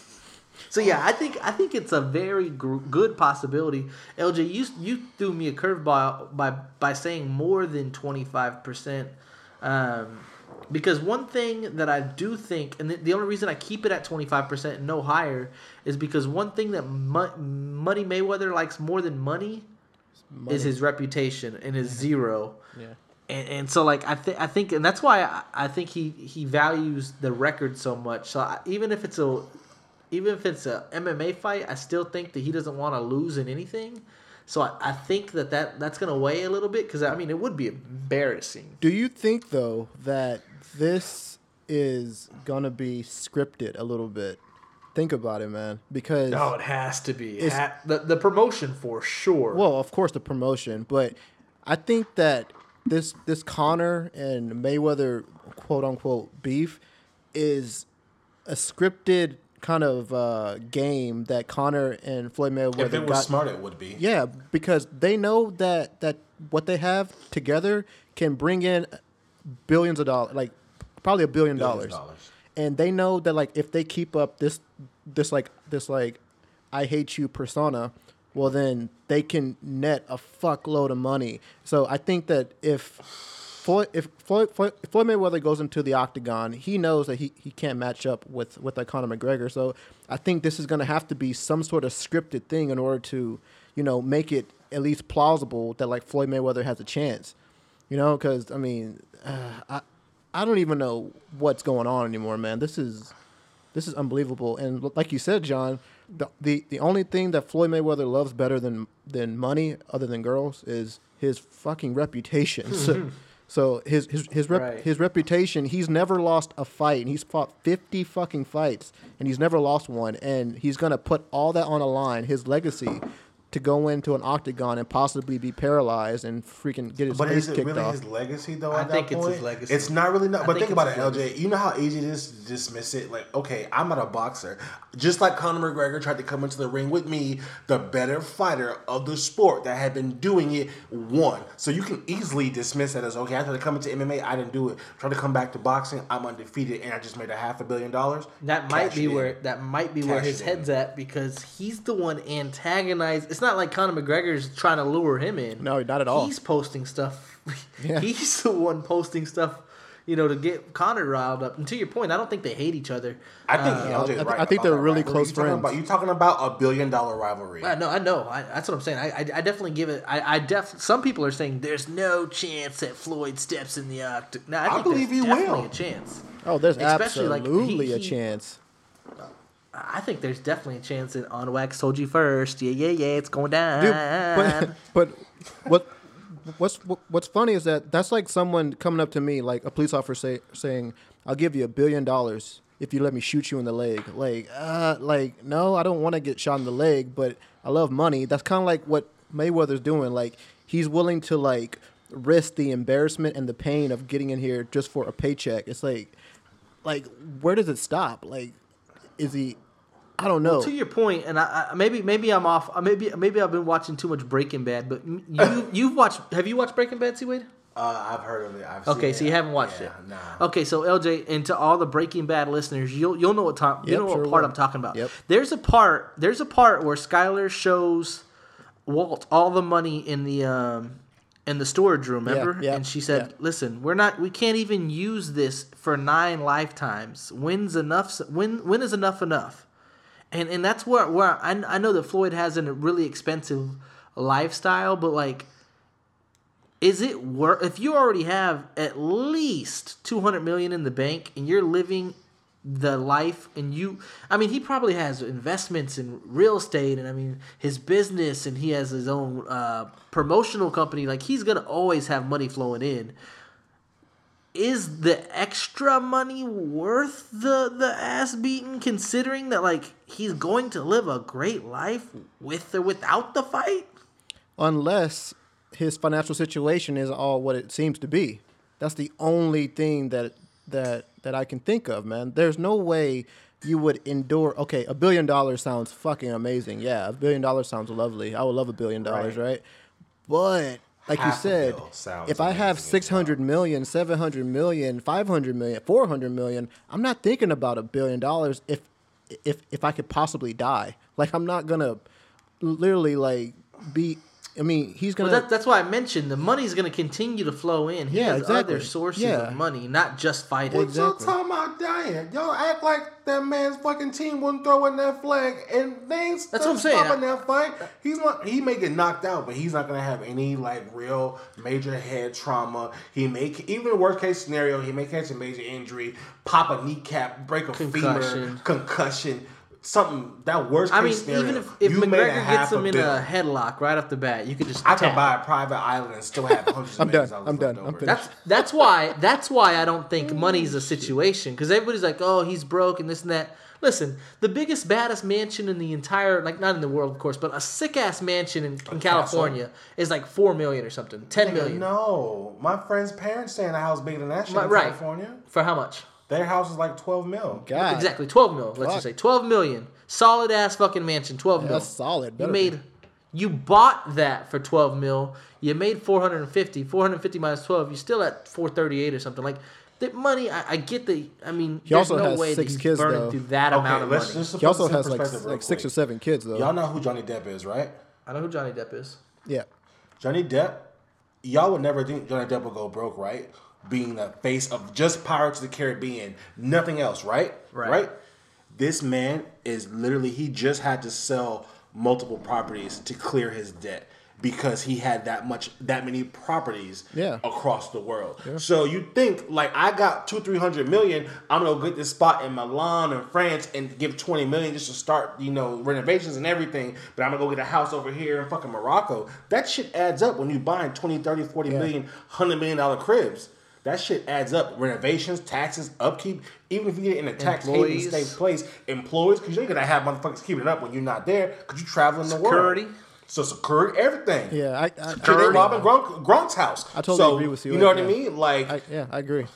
S2: So yeah, I think I think it's a very gr- good possibility. LJ, you you threw me a curveball by by saying more than twenty five percent. Um, because one thing that I do think, and the, the only reason I keep it at 25% and no higher, is because one thing that Mo- Money Mayweather likes more than money, is his reputation and his zero.
S1: Yeah.
S2: And, and so, like, I, th- I think, and that's why I, I think he, he values the record so much. So I, even if it's a, even if it's a MMA fight, I still think that he doesn't want to lose in anything. So I, I think that, that that's gonna weigh a little bit because I mean it would be embarrassing.
S1: Do you think though that this is gonna be scripted a little bit? Think about it, man. Because
S2: Oh, it has to be Ha- the the promotion for sure.
S1: well, of course the promotion, but I think that this this Conor and Mayweather quote unquote beef is a scripted kind of uh, game that Conor and Floyd Mayweather
S5: if it was
S1: got.
S5: smart, it would be.
S1: Yeah, because they know that that what they have together can bring in billions of dollars, like probably a billion dollars.
S5: dollars.
S1: And they know that like if they keep up this this like this like I hate you persona, well then they can net a fuckload of money. So I think that if Floyd, if Floyd, Floyd, Floyd Mayweather goes into the octagon, he knows that he, he can't match up with with Conor McGregor. So I think this is going to have to be some sort of scripted thing in order to, you know, make it at least plausible that like Floyd Mayweather has a chance. You know, because I mean, uh, I I don't even know what's going on anymore, man. This is this is unbelievable. And like you said, John, the the, the only thing that Floyd Mayweather loves better than than money, other than girls, is his fucking reputation. so, so his his his rep,
S2: Right.
S1: his reputation. He's never lost a fight, and he's fought fifty fucking fights, and he's never lost one. And he's gonna put all that on a line, his legacy, to go into an octagon and possibly be paralyzed and freaking get his
S5: But
S1: face
S5: is it
S1: kicked
S5: really
S1: off.
S5: his legacy though?
S2: I think
S5: that
S2: it's
S5: point?
S2: his legacy.
S5: It's not really. Not,
S2: I
S5: but
S2: think
S5: think, about it,
S2: it's his
S5: LJ. You know how easy it is to dismiss it. Like, okay, I'm not a boxer. Just like Conor McGregor tried to come into the ring with me, the better fighter of the sport that had been doing it won. So you can easily dismiss that as okay. I tried to come into MMA, I didn't do it. Tried to come back to boxing, I'm undefeated, and I just made a half a billion dollars.
S2: That might
S5: Cash
S2: be
S5: it in.
S2: where that might be where his head's
S5: in.
S2: at because he's the one antagonized. It's not like Conor McGregor's trying to lure him in.
S1: No, not at all.
S2: He's posting stuff.
S1: Yeah.
S2: He's the one posting stuff, you know, to get Conor riled up. And to your point, I don't think they hate each other.
S5: I think
S2: Uh,
S5: LJ is
S1: I th-
S5: right.
S1: I think they're really
S5: rivalry.
S1: close
S5: you
S1: friends.
S5: About, you talking about a billion dollar rivalry?
S2: I know, I know. I, that's what I'm saying. I, I, I definitely give it. I, I def. Some people are saying there's no chance that Floyd steps in the octagon. No, I, think
S5: believe
S2: there's
S5: he will.
S2: a chance.
S1: oh, there's
S2: especially, like,
S1: absolutely
S2: he-
S1: a
S2: he-
S1: chance.
S2: I think there's definitely a chance that On Wax told you first. Yeah, yeah, yeah. It's going down.
S1: Dude, but but what what's what's funny is that that's like someone coming up to me, like a police officer say, saying, "I'll give you a billion dollars if you let me shoot you in the leg." Like, uh, like no, I don't want to get shot in the leg, but I love money. That's kind of like what Mayweather's doing. Like, he's willing to like risk the embarrassment and the pain of getting in here just for a paycheck. It's like, like where does it stop? Like, is he? I don't know.
S2: to your point, and I, I maybe maybe I'm off. uh, Maybe maybe I've been watching too much Breaking Bad. But you you've watched. Have you watched Breaking Bad, C Wade?
S5: Uh, I've heard of it. I've
S2: Okay,
S5: seen
S2: so you haven't watched
S5: yeah,
S2: it.
S5: Nah.
S2: Okay, so LJ, and to all the Breaking Bad listeners, you'll you'll know what time you
S1: Yep,
S2: know what
S1: sure
S2: part
S1: will.
S2: I'm talking about.
S1: Yep.
S2: There's a part there's a part where Skyler shows Walt all the money in the um in the storage room, remember?
S1: yeah,
S2: and she said,
S1: yeah.
S2: "Listen, we're not we can't even use this for nine lifetimes. When's enough when when is enough enough?" And and that's where where I I know that Floyd has a really expensive lifestyle, but like is it worth if you already have at least 200 million in the bank and you're living the life and you i mean he probably has investments in real estate and i mean his business and he has his own uh, promotional company like he's gonna always have money flowing in is the extra money worth the the ass beating considering that like he's going to live a great life with or without the fight
S1: unless his financial situation is all what it seems to be. That's the only thing that that that I can think of, man. There's no way you would endure. Okay, a billion dollars sounds fucking amazing. Yeah, a billion dollars sounds lovely. I would love a billion dollars, right? But like
S5: Half
S1: you said, if I have
S5: amazing
S1: 600 million, 700 million, 500 million, 400 million, I'm not thinking about a billion dollars if if if I could possibly die. Like I'm not going to literally like be I mean, he's going
S2: Well,
S1: to
S2: that, that's why I mentioned the money's going to continue to flow in. He
S1: Yeah,
S2: has
S1: exactly.
S2: other sources
S1: Yeah.
S2: of money, not just fighting.
S5: What y'all
S1: Exactly.
S5: talking about dying? Y'all act like that man's fucking team wouldn't throw in that flag, and things.
S2: That's what I'm saying.
S5: stopping that fight. He's not. He may get knocked out, but he's not gonna have any like real major head trauma. He may even worst case scenario, he may catch a major injury, pop a kneecap, break a femur,
S2: Concussion.
S5: Concussion, something. That worst
S2: I mean,
S5: scenario.
S2: even if, if
S5: you made a
S2: McGregor gets him in
S5: bill.
S2: a headlock right off the bat, you could just.
S5: I can buy a private island and still have hundreds of
S1: I'm
S5: millions
S1: done. I'm
S5: left
S1: done. I'm
S5: over.
S1: finished.
S2: That's that's why that's why I don't think money's a situation because everybody's like, oh, he's broke and this and that. Listen, the biggest, baddest mansion in the entire, like not in the world, of course, but a sick ass mansion in, in California is like four million or something, ten million.
S5: No, my friend's parents stay in a house bigger than that shit
S2: My-
S5: in
S2: right.
S5: California.
S2: For how much?
S5: Their house is like twelve mil.
S1: God.
S2: Exactly, twelve mil. Let's just say twelve million, solid ass fucking mansion, twelve mil.
S1: that's solid.
S2: You made,
S1: be.
S2: you bought that for twelve mil. You made 450. 450 minus twelve, you're still at four thirty eight or something. Like that money, I, I get the. I mean,
S1: He
S2: there's
S1: also
S2: no
S1: has
S2: way that
S1: six
S2: he's
S1: kids,
S2: burning
S1: though.
S2: through that amount of
S5: let's
S2: money.
S5: just
S1: He also
S5: put this in
S1: has like like six or seven kids though.
S5: Y'all know who Johnny Depp is, right?
S2: I know who Johnny Depp is.
S1: Yeah.
S5: Johnny Depp, y'all would never think Johnny Depp would go broke, right? Being the face of just Pirates of the Caribbean, nothing else, right?
S2: Right.
S5: This man is literally he just had to sell multiple properties to clear his debt because he had that much that many properties
S1: Yeah.
S5: across the world. So you think like I got two, three hundred million, I'm gonna get this spot in Milan and France and give twenty million just to start, you know, renovations and everything, but I'm gonna go get a house over here in fucking Morocco. That shit adds up when you buying 20, 30, 40
S1: Yeah.
S5: million, 100 million dollar cribs. That shit adds up. Renovations, taxes, upkeep. Even if you get it in a tax haven
S2: Employees.
S5: safe place, employees, because you're gonna have motherfuckers keeping it up when you're not there, because you're traveling the world. Security. So security, everything.
S1: Yeah. I, I,
S5: Shit, they
S1: I,
S5: robbing Gronk, Gronk's house.
S1: I totally
S5: so,
S1: agree with you.
S5: You know what I mean? Like,
S1: I, yeah, I agree.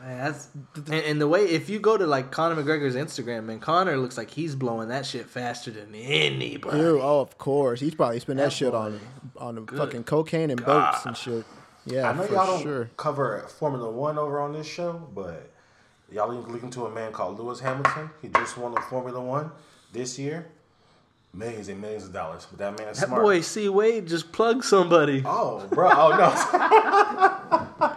S2: Man, that's and, and the way if you go to like Conor McGregor's Instagram, man, Conor looks like he's blowing that shit faster than anybody.
S1: Ew, oh, of course. He's probably spent that,
S2: That
S1: shit
S2: boy.
S1: on on fucking cocaine and boats and shit. Yeah,
S5: I know y'all don't
S1: sure.
S5: cover Formula One over on this show, but y'all looking to a man called Lewis Hamilton. He just won the Formula One this year. Millions and millions of dollars. But that man is
S2: That
S5: smart.
S2: boy C Wade just plugged somebody.
S5: Oh, bro. Oh, no.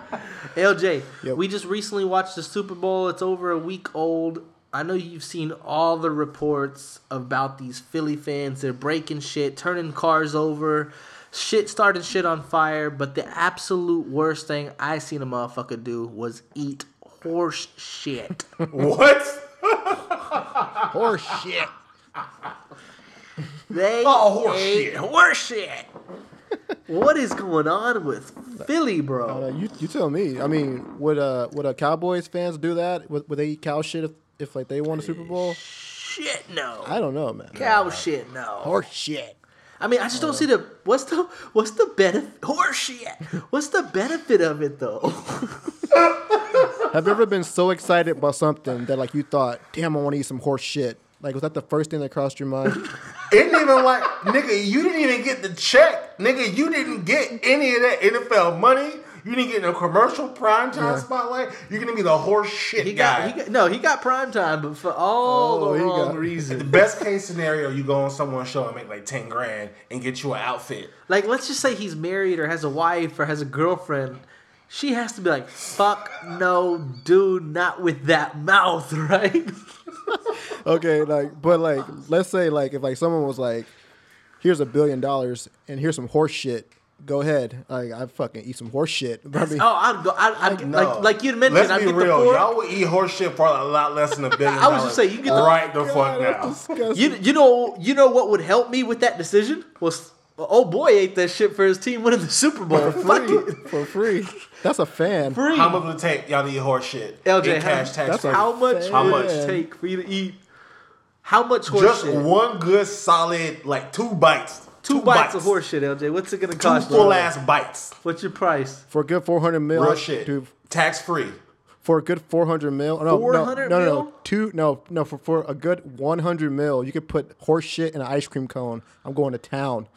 S2: LJ,
S1: Yep.
S2: we just recently watched the Super Bowl. It's over a week old. I know you've seen all the reports about these Philly fans. They're breaking shit, turning cars over, shit starting shit on fire. But the absolute worst thing I seen a motherfucker do was eat horse shit.
S5: what?
S1: Horse shit.
S2: They
S5: Oh, horse
S2: ate
S5: shit.
S2: horse shit. what is going on with Philly,
S1: Uh,
S2: bro?
S1: you you tell me. I mean, would uh would uh, Cowboys fans do that? Would, would they eat cow shit if, if like they won a Super Bowl?
S2: Shit, no.
S1: I don't know, man.
S2: Cow shit, no.
S1: Horse shit.
S2: I mean, I just don't see the what's the what's the benefit horse shit. What's the benefit of it though?
S1: Have you ever been so excited about something that like you thought, damn, I want to eat some horse shit? Like, was that the first thing that crossed your mind?
S5: It didn't even like, nigga, you didn't even get the check. Nigga, you didn't get any of that NFL money. You didn't get no commercial primetime
S1: Yeah.
S5: spotlight. You're gonna be the horse shit
S2: He
S5: guy.
S2: got, he got no, he got prime time, but for all
S1: Oh,
S2: the wrong
S1: got-
S5: the
S2: reasons.
S5: best case scenario, you go on someone's show and make like ten grand and get you an outfit.
S2: Like, let's just say he's married or has a wife or has a girlfriend. She has to be like, fuck no, dude, not with that mouth, right?
S1: okay, like, but like, let's say like if like someone was like, here's a billion dollars and here's some horse shit. Go ahead, like I fucking eat some horse shit. I mean,
S2: Oh, I'd go. I'd, I'd,
S5: No.
S2: like like you'd mentioned.
S5: Let's
S2: I'd
S5: be
S2: get
S5: real.
S2: the four.
S5: Y'all would eat horse shit for a lot less than a billion.
S2: I was just saying, you get the-
S5: right the fuck now.
S2: You you know you know what would help me with that decision was oh boy ate that shit for his team winning the Super Bowl. Fuck
S1: free
S2: it.
S1: for free. That's a fan.
S2: Free.
S5: How much would it take y'all to eat horse shit?
S2: LJ,
S5: in
S2: how-
S5: cash tax
S1: that's
S2: How much
S1: How
S5: much?
S2: take for you to eat? How much horse
S5: Just
S2: shit?
S5: one good solid, like two bites.
S2: Two, bites, of horse shit, LJ. What's it gonna
S5: Two
S2: cost you?
S5: full ass bites.
S2: What's your price?
S1: For a good four hundred mil,
S5: Real shit.
S1: dude.
S5: Tax free.
S1: For a good four hundred mil, oh, no, no,
S2: 400
S1: no, no, no,
S2: mil?
S1: two, no, no. For for a good one hundred mil, you could put horse shit in an ice cream cone. I'm going to town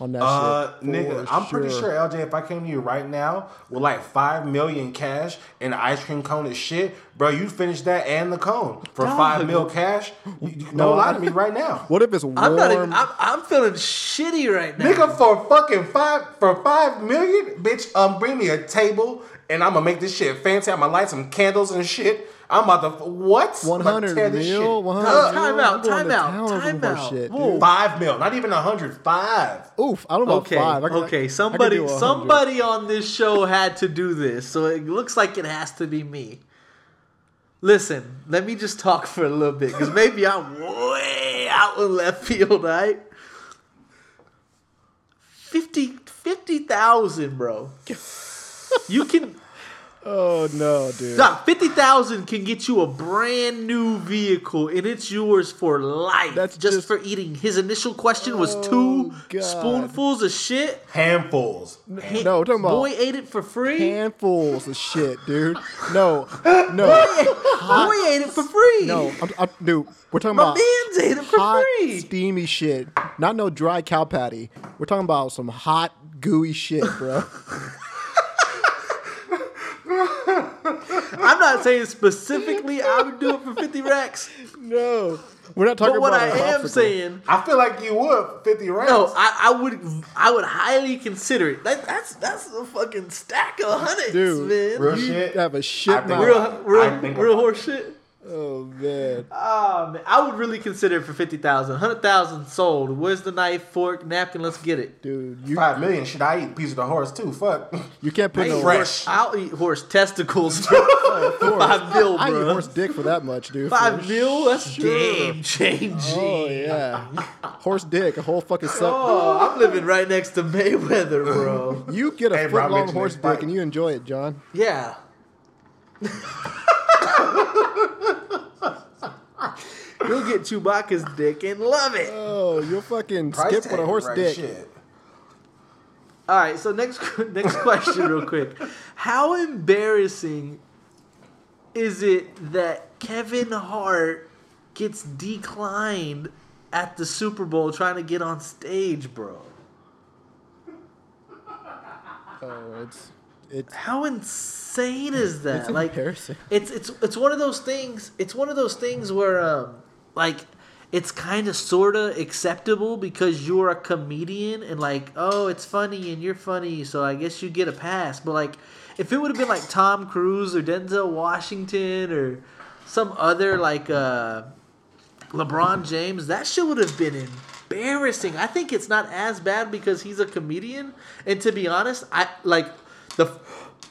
S1: on that
S5: Uh,
S1: shit.
S5: nigga,
S1: for
S5: I'm pretty sure LJ, if I came to you right now with like five million cash and an ice cream cone of shit, bro, you finish that and the cone for five mil cash. You, you, no,
S1: No,
S5: lie to me right now.
S1: What if it's warm?
S2: I'm not even. I'm, I'm feeling shitty right now.
S5: Nigga, for fucking five for five million, bitch, um, bring me a table and I'm gonna make this shit fancy. I'm gonna light some candles and shit. I'm about to what?
S1: Hundred
S5: tear
S1: mil,
S5: shit
S1: one
S5: up.
S1: hundred
S2: Time out, time out, time out.
S1: Shit,
S5: Five mil, not even a hundred. Five.
S1: Oof, I don't know.
S2: Okay,
S1: five. I could- I- I
S2: okay. Somebody,
S1: do a
S2: somebody on this show had to do this, so it looks like it has to be me. Listen, let me just talk for a little bit, because maybe I'm way out in left field, right? 50 50,000, bro. You can
S1: Oh no, dude.
S2: Doc, fifty thousand can get you a brand new vehicle, and it's yours for life.
S1: That's
S2: just,
S1: just-
S2: for eating. His initial question was
S1: oh,
S2: two
S1: God.
S2: spoonfuls of shit.
S5: Handfuls.
S2: He-
S1: No, we're talking about
S2: boy ate it for free.
S1: handfuls of shit, dude. No, no,
S2: boy ate it for free.
S1: no. I'm, I'm, dude, we're talking
S2: my
S1: about
S2: man's ate it for
S1: hot,
S2: free.
S1: steamy shit. Not no dry cow patty. We're talking about some hot, gooey shit, bro.
S2: I'm not saying specifically I would do it for 50 racks,
S1: No, we're not talking about that.
S2: but what
S1: about.
S2: I
S1: a
S2: am
S1: popsicle.
S2: saying,
S5: I feel like you would 50 racks.
S2: no, I, I would, I would highly consider it. That, that's that's a fucking stack of hundreds,
S1: Dude,
S2: man.
S5: Real
S1: You
S5: shit.
S1: have a shit
S5: I think-
S2: real, real, real horse shit.
S1: Oh man,
S2: Oh man, I would really consider it for 50,000. 100,000 sold. Where's the knife, fork, napkin? Let's get it.
S1: dude, you
S5: Five million. Should I eat a piece of the horse too? Fuck.
S1: you can't put
S2: I
S1: no
S2: eat
S5: fresh.
S2: horse- I'll eat horse testicles for five mil,
S1: I eat
S2: bro.
S1: horse dick for that much, dude.
S2: Five
S1: For
S2: mil? That's
S1: sure.
S2: game changing.
S1: Oh yeah, horse dick, a whole fucking set.
S2: Oh, I'm living right next to Mayweather, bro.
S1: You get a
S5: Hey,
S1: foot long horse dick
S5: fight.
S1: and you enjoy it, John.
S2: Yeah. You'll get Chewbacca's dick and love it.
S1: Oh, you'll fucking
S5: Price
S1: skip
S5: tag
S1: with a horse
S5: right
S1: dick.
S5: Shit.
S2: All right, so next next question, real quick. How embarrassing is it that Kevin Hart gets declined at the Super Bowl trying to get on stage, bro?
S1: Oh, it's it's
S2: How insane is that?
S1: It's
S2: like
S1: embarrassing.
S2: it's it's it's one of those things. It's one of those things where um like it's kind of sort of acceptable because you're a comedian and like oh it's funny and you're funny so I guess you get a pass. But like if it would have been like Tom Cruise or Denzel Washington or some other like uh LeBron James, that shit would have been embarrassing. I think it's not as bad because he's a comedian. And to be honest, I like the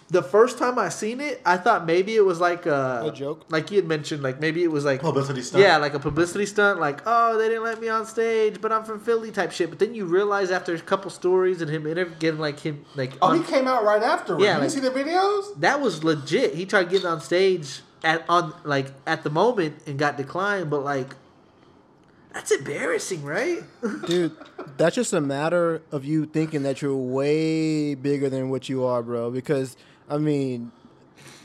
S2: the first time I seen it, I thought maybe it was like a,
S1: A joke?
S2: Like you had mentioned, like maybe it was like
S5: Publicity stunt?
S2: Yeah, like a publicity stunt. Like oh, they didn't let me on stage, but I'm from Philly type shit. But then you realize after a couple stories and him interv- getting like him like
S5: Oh,
S2: on-
S5: he came out right after.
S2: Yeah,
S5: Yeah,
S2: like-
S5: you see the videos?
S2: that was legit. He tried getting on stage at on like at the moment and got declined, but like that's embarrassing, right?
S1: dude. That's just a matter of you thinking that you're way bigger than what you are, bro. Because I mean,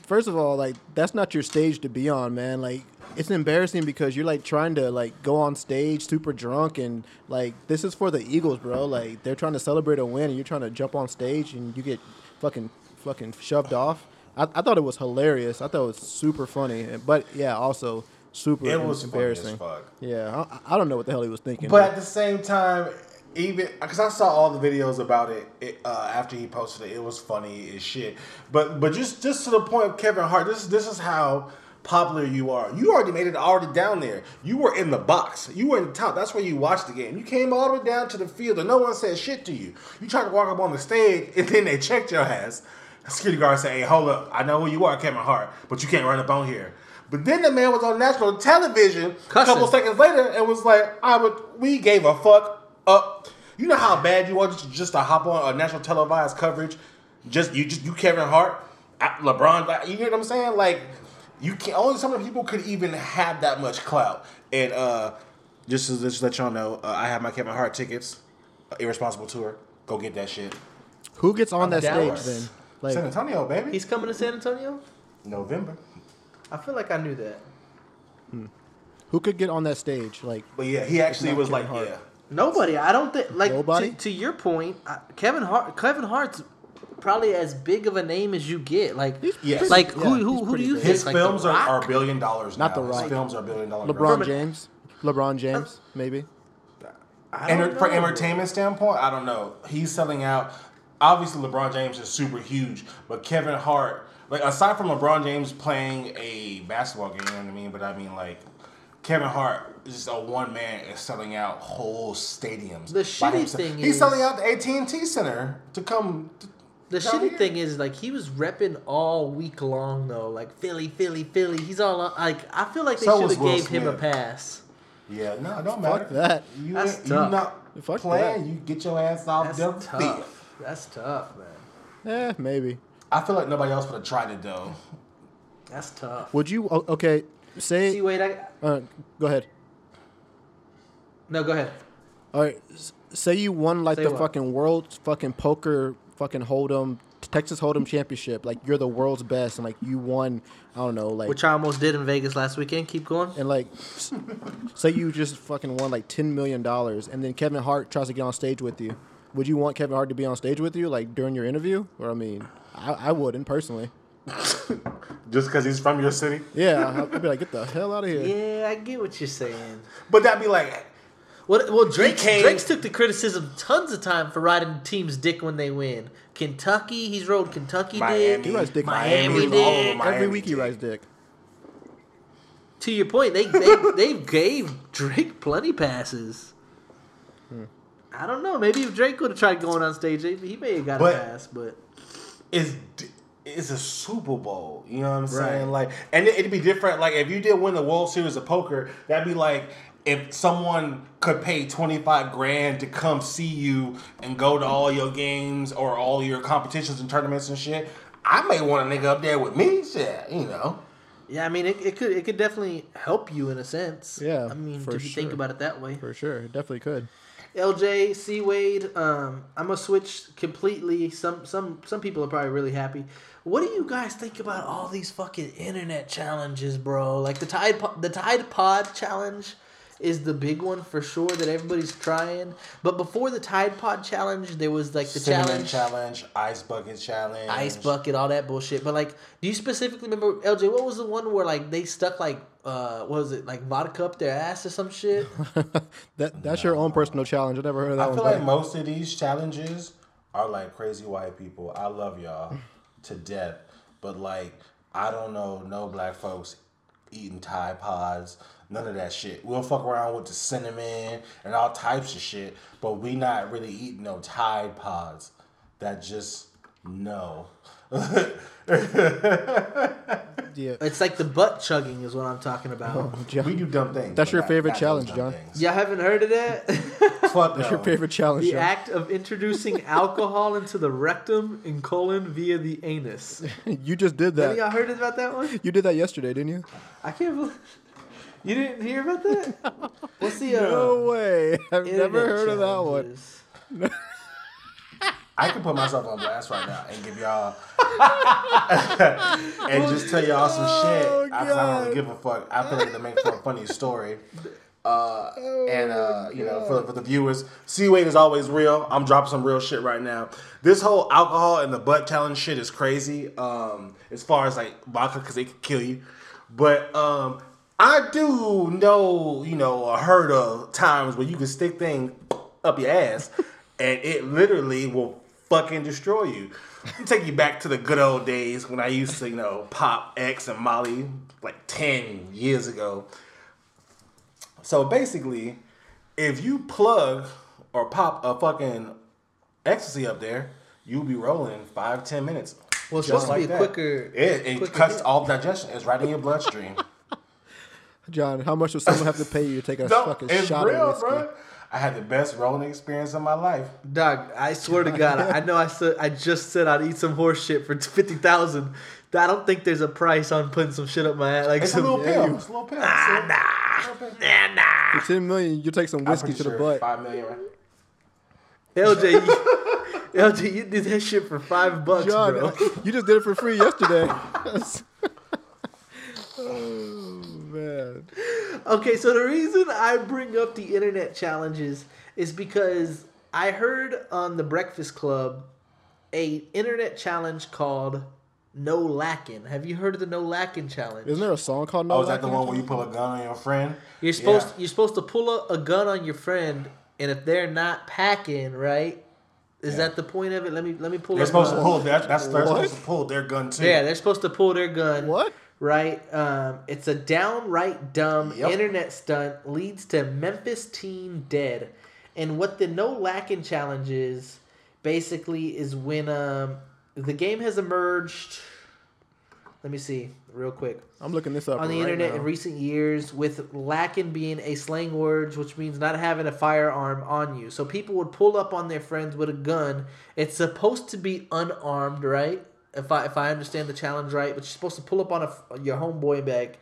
S1: first of all, like that's not your stage to be on, man. Like it's embarrassing because you're like trying to like go on stage super drunk and like this is for the Eagles, bro. Like they're trying to celebrate a win and you're trying to jump on stage and you get fucking fucking shoved off. I, I thought it was hilarious. I thought it was super funny, but yeah, also super
S5: It was
S1: embarrassing.
S5: fuck.
S1: Yeah, I, I don't know what the hell he was thinking.
S5: But at the same time, even because I saw all the videos about it, it uh, after he posted it, it was funny as shit. But but just just to the point of Kevin Hart, this this is how popular you are. You already made it already down there. You were in the box. You were in the top. That's where you watched the game. You came all the way down to the field, and no one said shit to you. You tried to walk up on the stage, and then they checked your ass. Security guard said, "Hey, hold up! I know who you are, Kevin Hart, but you can't run up on here." But then the man was on national television a couple seconds later and was like, "I would. We gave a fuck up. You know how bad you are just, just to hop on a national televised coverage. Just you, just you, Kevin Hart, LeBron. You get what I'm saying? Like you can only some of the people could even have that much clout. And uh, just to just let y'all know, uh, I have my Kevin Hart tickets. Uh, Irresponsible tour. Go get that shit.
S1: Who gets on that
S2: Dallas.
S1: stage then? Like,
S5: San Antonio, baby.
S2: He's coming to San Antonio.
S5: November.
S2: I feel like I knew that.
S1: who could get on that stage? Like,
S5: But yeah, he actually was
S1: Kevin
S5: like,
S1: Hart.
S5: yeah.
S2: Nobody. I don't think like
S1: Nobody?
S2: To, to your point, uh, Kevin Hart. Kevin Hart's probably as big of a name as you get. Like,
S5: Yes.
S2: like
S1: yeah,
S2: who who, who do you
S1: big.
S2: think?
S5: His
S2: like,
S5: films are,
S2: Rock?
S5: are billion dollars
S1: Not
S5: now.
S1: The Rock.
S5: His films are billion dollars.
S1: LeBron
S2: From
S1: James, LeBron James, maybe.
S2: I don't
S5: Enter, for
S2: know.
S5: entertainment standpoint, I don't know. He's selling out. Obviously, LeBron James is super huge, but Kevin Hart, like aside from LeBron James playing a basketball game, you know what I mean. But I mean, like Kevin Hart is just a one man is selling out whole stadiums.
S2: The shitty
S5: himself.
S2: thing
S5: he's
S2: is-
S5: selling out the AT and T Center to come. To,
S2: The
S5: down
S2: shitty
S5: here.
S2: thing is, like, he was repping all week long though, like Philly, Philly, Philly. He's all on- like, I feel like they
S5: So
S2: should have
S5: Will
S2: gave him a pass.
S5: Yeah, no, it don't matter.
S1: Fuck that.
S5: You
S2: That's
S5: ain't, you
S2: tough.
S5: not
S1: Fuck
S5: playing.
S1: that.
S5: You get your ass off
S2: That's
S5: the
S2: tough.
S5: field.
S2: That's tough, man.
S1: Eh, maybe.
S5: I feel like nobody else would have tried it though.
S2: That's tough.
S1: Would you? Okay, say.
S2: See, wait, I
S1: Uh, go ahead.
S2: no, go ahead.
S1: All right. s- Say you won like
S2: Say
S1: the
S2: what?
S1: fucking world fucking poker fucking hold'em Texas Hold'em championship. Like you're the world's best, and like you won. I don't know, like
S2: Which I almost did in Vegas last weekend. Keep going.
S1: and like say you just fucking won like ten million dollars, and then Kevin Hart tries to get on stage with you. Would you want Kevin Hart to be on stage with you, like during your interview? Or I mean, I, I wouldn't personally.
S5: Just because he's from your city?
S1: Yeah, I'd be like, get the hell out of here.
S2: Yeah, I get what you're saying.
S5: But that'd be like,
S2: Well, well, Drake
S5: came-
S2: Drake's took the criticism tons of time for riding team's dick when they win. Kentucky, he's rode Kentucky
S5: Miami.
S2: dick.
S1: He rides dick
S2: Miami
S5: all
S2: dick.
S5: over Miami
S1: Every week he
S5: dick.
S1: rides dick.
S2: To your point, they they they gave Drake plenty passes. Hmm. I don't know. Maybe if Drake would have tried going on stage, he he may have got
S5: But-
S2: a pass. But
S5: it's it's a Super Bowl. You know what I'm saying?
S2: Right.
S5: Like, and it, it'd be different. Like, if you did win the World Series of Poker, that'd be like if someone could pay 25 grand to come see you and go to all your games or all your competitions and tournaments and shit. I may want a nigga up there with me. Shit, you know.
S2: yeah, I mean, it, it could it could definitely help you in a sense.
S1: Yeah,
S2: I mean, if you think about it that way.
S1: For sure. It definitely could.
S2: LJ, C Wade, um, I'm gonna switch completely. Some some some people are probably really happy. What do you guys think about all these fucking internet challenges, bro? Like the Tide Po- the Tide Pod challenge is the big one for sure that everybody's trying. But before the Tide Pod challenge, there was like the
S5: Cinnamon
S2: challenge,
S5: challenge, ice bucket challenge,
S2: ice bucket, all that bullshit. But like, do you specifically remember LJ? What was the one where like they stuck like uh, what was it like vodka up their ass or some shit?
S1: That that's your own personal challenge. I never heard of that
S5: I
S1: one.
S5: feel
S1: but-
S5: like most of these challenges are like crazy white people. I love y'all to death, but like I don't know no black folks eating Tide Pods, none of that shit. We'll fuck around with the cinnamon and all types of shit, but we not really eating no Tide Pods. That just no.
S1: yeah.
S2: It's like the butt chugging is what I'm talking about.
S1: Oh, John,
S5: we do dumb things.
S1: That's your favorite challenge, John?
S5: things.
S2: Y'all haven't heard of that?
S5: Fuck
S1: What's your favorite challenge?
S2: the
S1: John?
S2: act of introducing alcohol into the rectum and colon via the anus.
S1: you just did
S2: Have
S1: that.
S2: y'all heard about that one?
S1: You did that yesterday, didn't you?
S2: I can't believe you didn't hear about that. What's the uh,
S1: No way. I've never heard of that one.
S2: challenges?
S5: I can put myself on blast right now and give y'all and just tell y'all some
S1: Oh,
S5: shit. I, I don't really give a fuck. I feel like to make for a funny story. Uh, and uh, you know, for, for the viewers, C Wade is always real. I'm dropping some real shit right now. This whole alcohol and the butt challenge shit is crazy. Um, as far as like vodka, because it could kill you. But um, I do know, you know, or heard of times where you can stick things up your ass and it literally will fucking destroy you. Take you back to the good old days when I used to, you know, pop X and Molly like 10 years ago. So basically, if you plug or pop a fucking ecstasy up there, you'll be rolling five, ten minutes.
S2: Well, it's
S5: Just
S2: supposed to be
S5: that.
S2: quicker-
S5: It, it
S2: quicker
S5: cuts
S2: hit.
S5: all digestion. It's right in your bloodstream.
S1: John, how much would someone have to pay you to take a
S5: no,
S1: fucking
S5: it's
S1: shot
S5: real,
S1: of whiskey?
S5: bro. I had the best rolling experience of my life.
S2: Dog, I swear to God, I know I said I just said I'd eat some horse shit for fifty thousand. I don't think there's a price on putting some shit up my ass. Like
S5: It's a
S2: some,
S5: little
S1: yeah,
S5: pill. It's a little pill.
S2: nah, nah, nah.
S1: For ten million, you take some
S5: I'm
S1: whiskey
S5: pretty
S1: to the
S5: sure
S1: butt.
S5: Five million. Right?
S2: LJ, you, LJ, you did that shit for five bucks,
S1: John,
S2: bro.
S1: you just did it for free yesterday. oh man.
S2: Okay, so the reason I bring up the internet challenges is because I heard on the Breakfast Club a internet challenge called No Lacking. Have you heard of the No Lacking challenge?
S1: Isn't there a song called No Lacking?
S5: Oh, is that the one where you pull a gun on your friend?
S2: You're supposed
S5: Yeah.
S2: you're supposed to pull a, a gun on your friend, and if they're not packing, right? Is
S5: Yeah.
S2: that the point of it? Let me let me pull.
S5: They're supposed
S2: my-
S5: to pull their. That's they're
S1: What?
S5: supposed to pull their gun too.
S2: Yeah, they're supposed to pull their gun.
S1: What?
S2: Right? Um, it's a downright dumb
S5: Yep.
S2: internet stunt leads to Memphis teen dead. And what the no lacking challenge is basically is when um, the game has emerged. Let me see real quick
S1: I'm looking this up
S2: on the
S1: right
S2: internet
S1: now.
S2: in recent years with lacking being a slang word which means not having a firearm on you so people would pull up on their friends with a gun it's supposed to be unarmed right if i if i understand the challenge right but you're supposed to pull up on a, your homeboy and like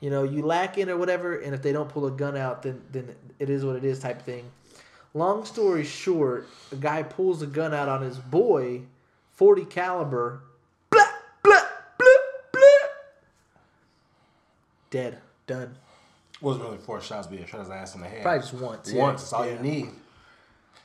S2: you know you lacking or whatever and if they don't pull a gun out then then it is what it is type thing long story short a guy pulls a gun out on his boy 40 caliber blah, blah, blah, blah. dead done
S5: Wasn't really four shots, but yeah, shot his ass in the head.
S2: Probably just once. yeah.
S5: Once, that's all
S2: Yeah.
S5: you need.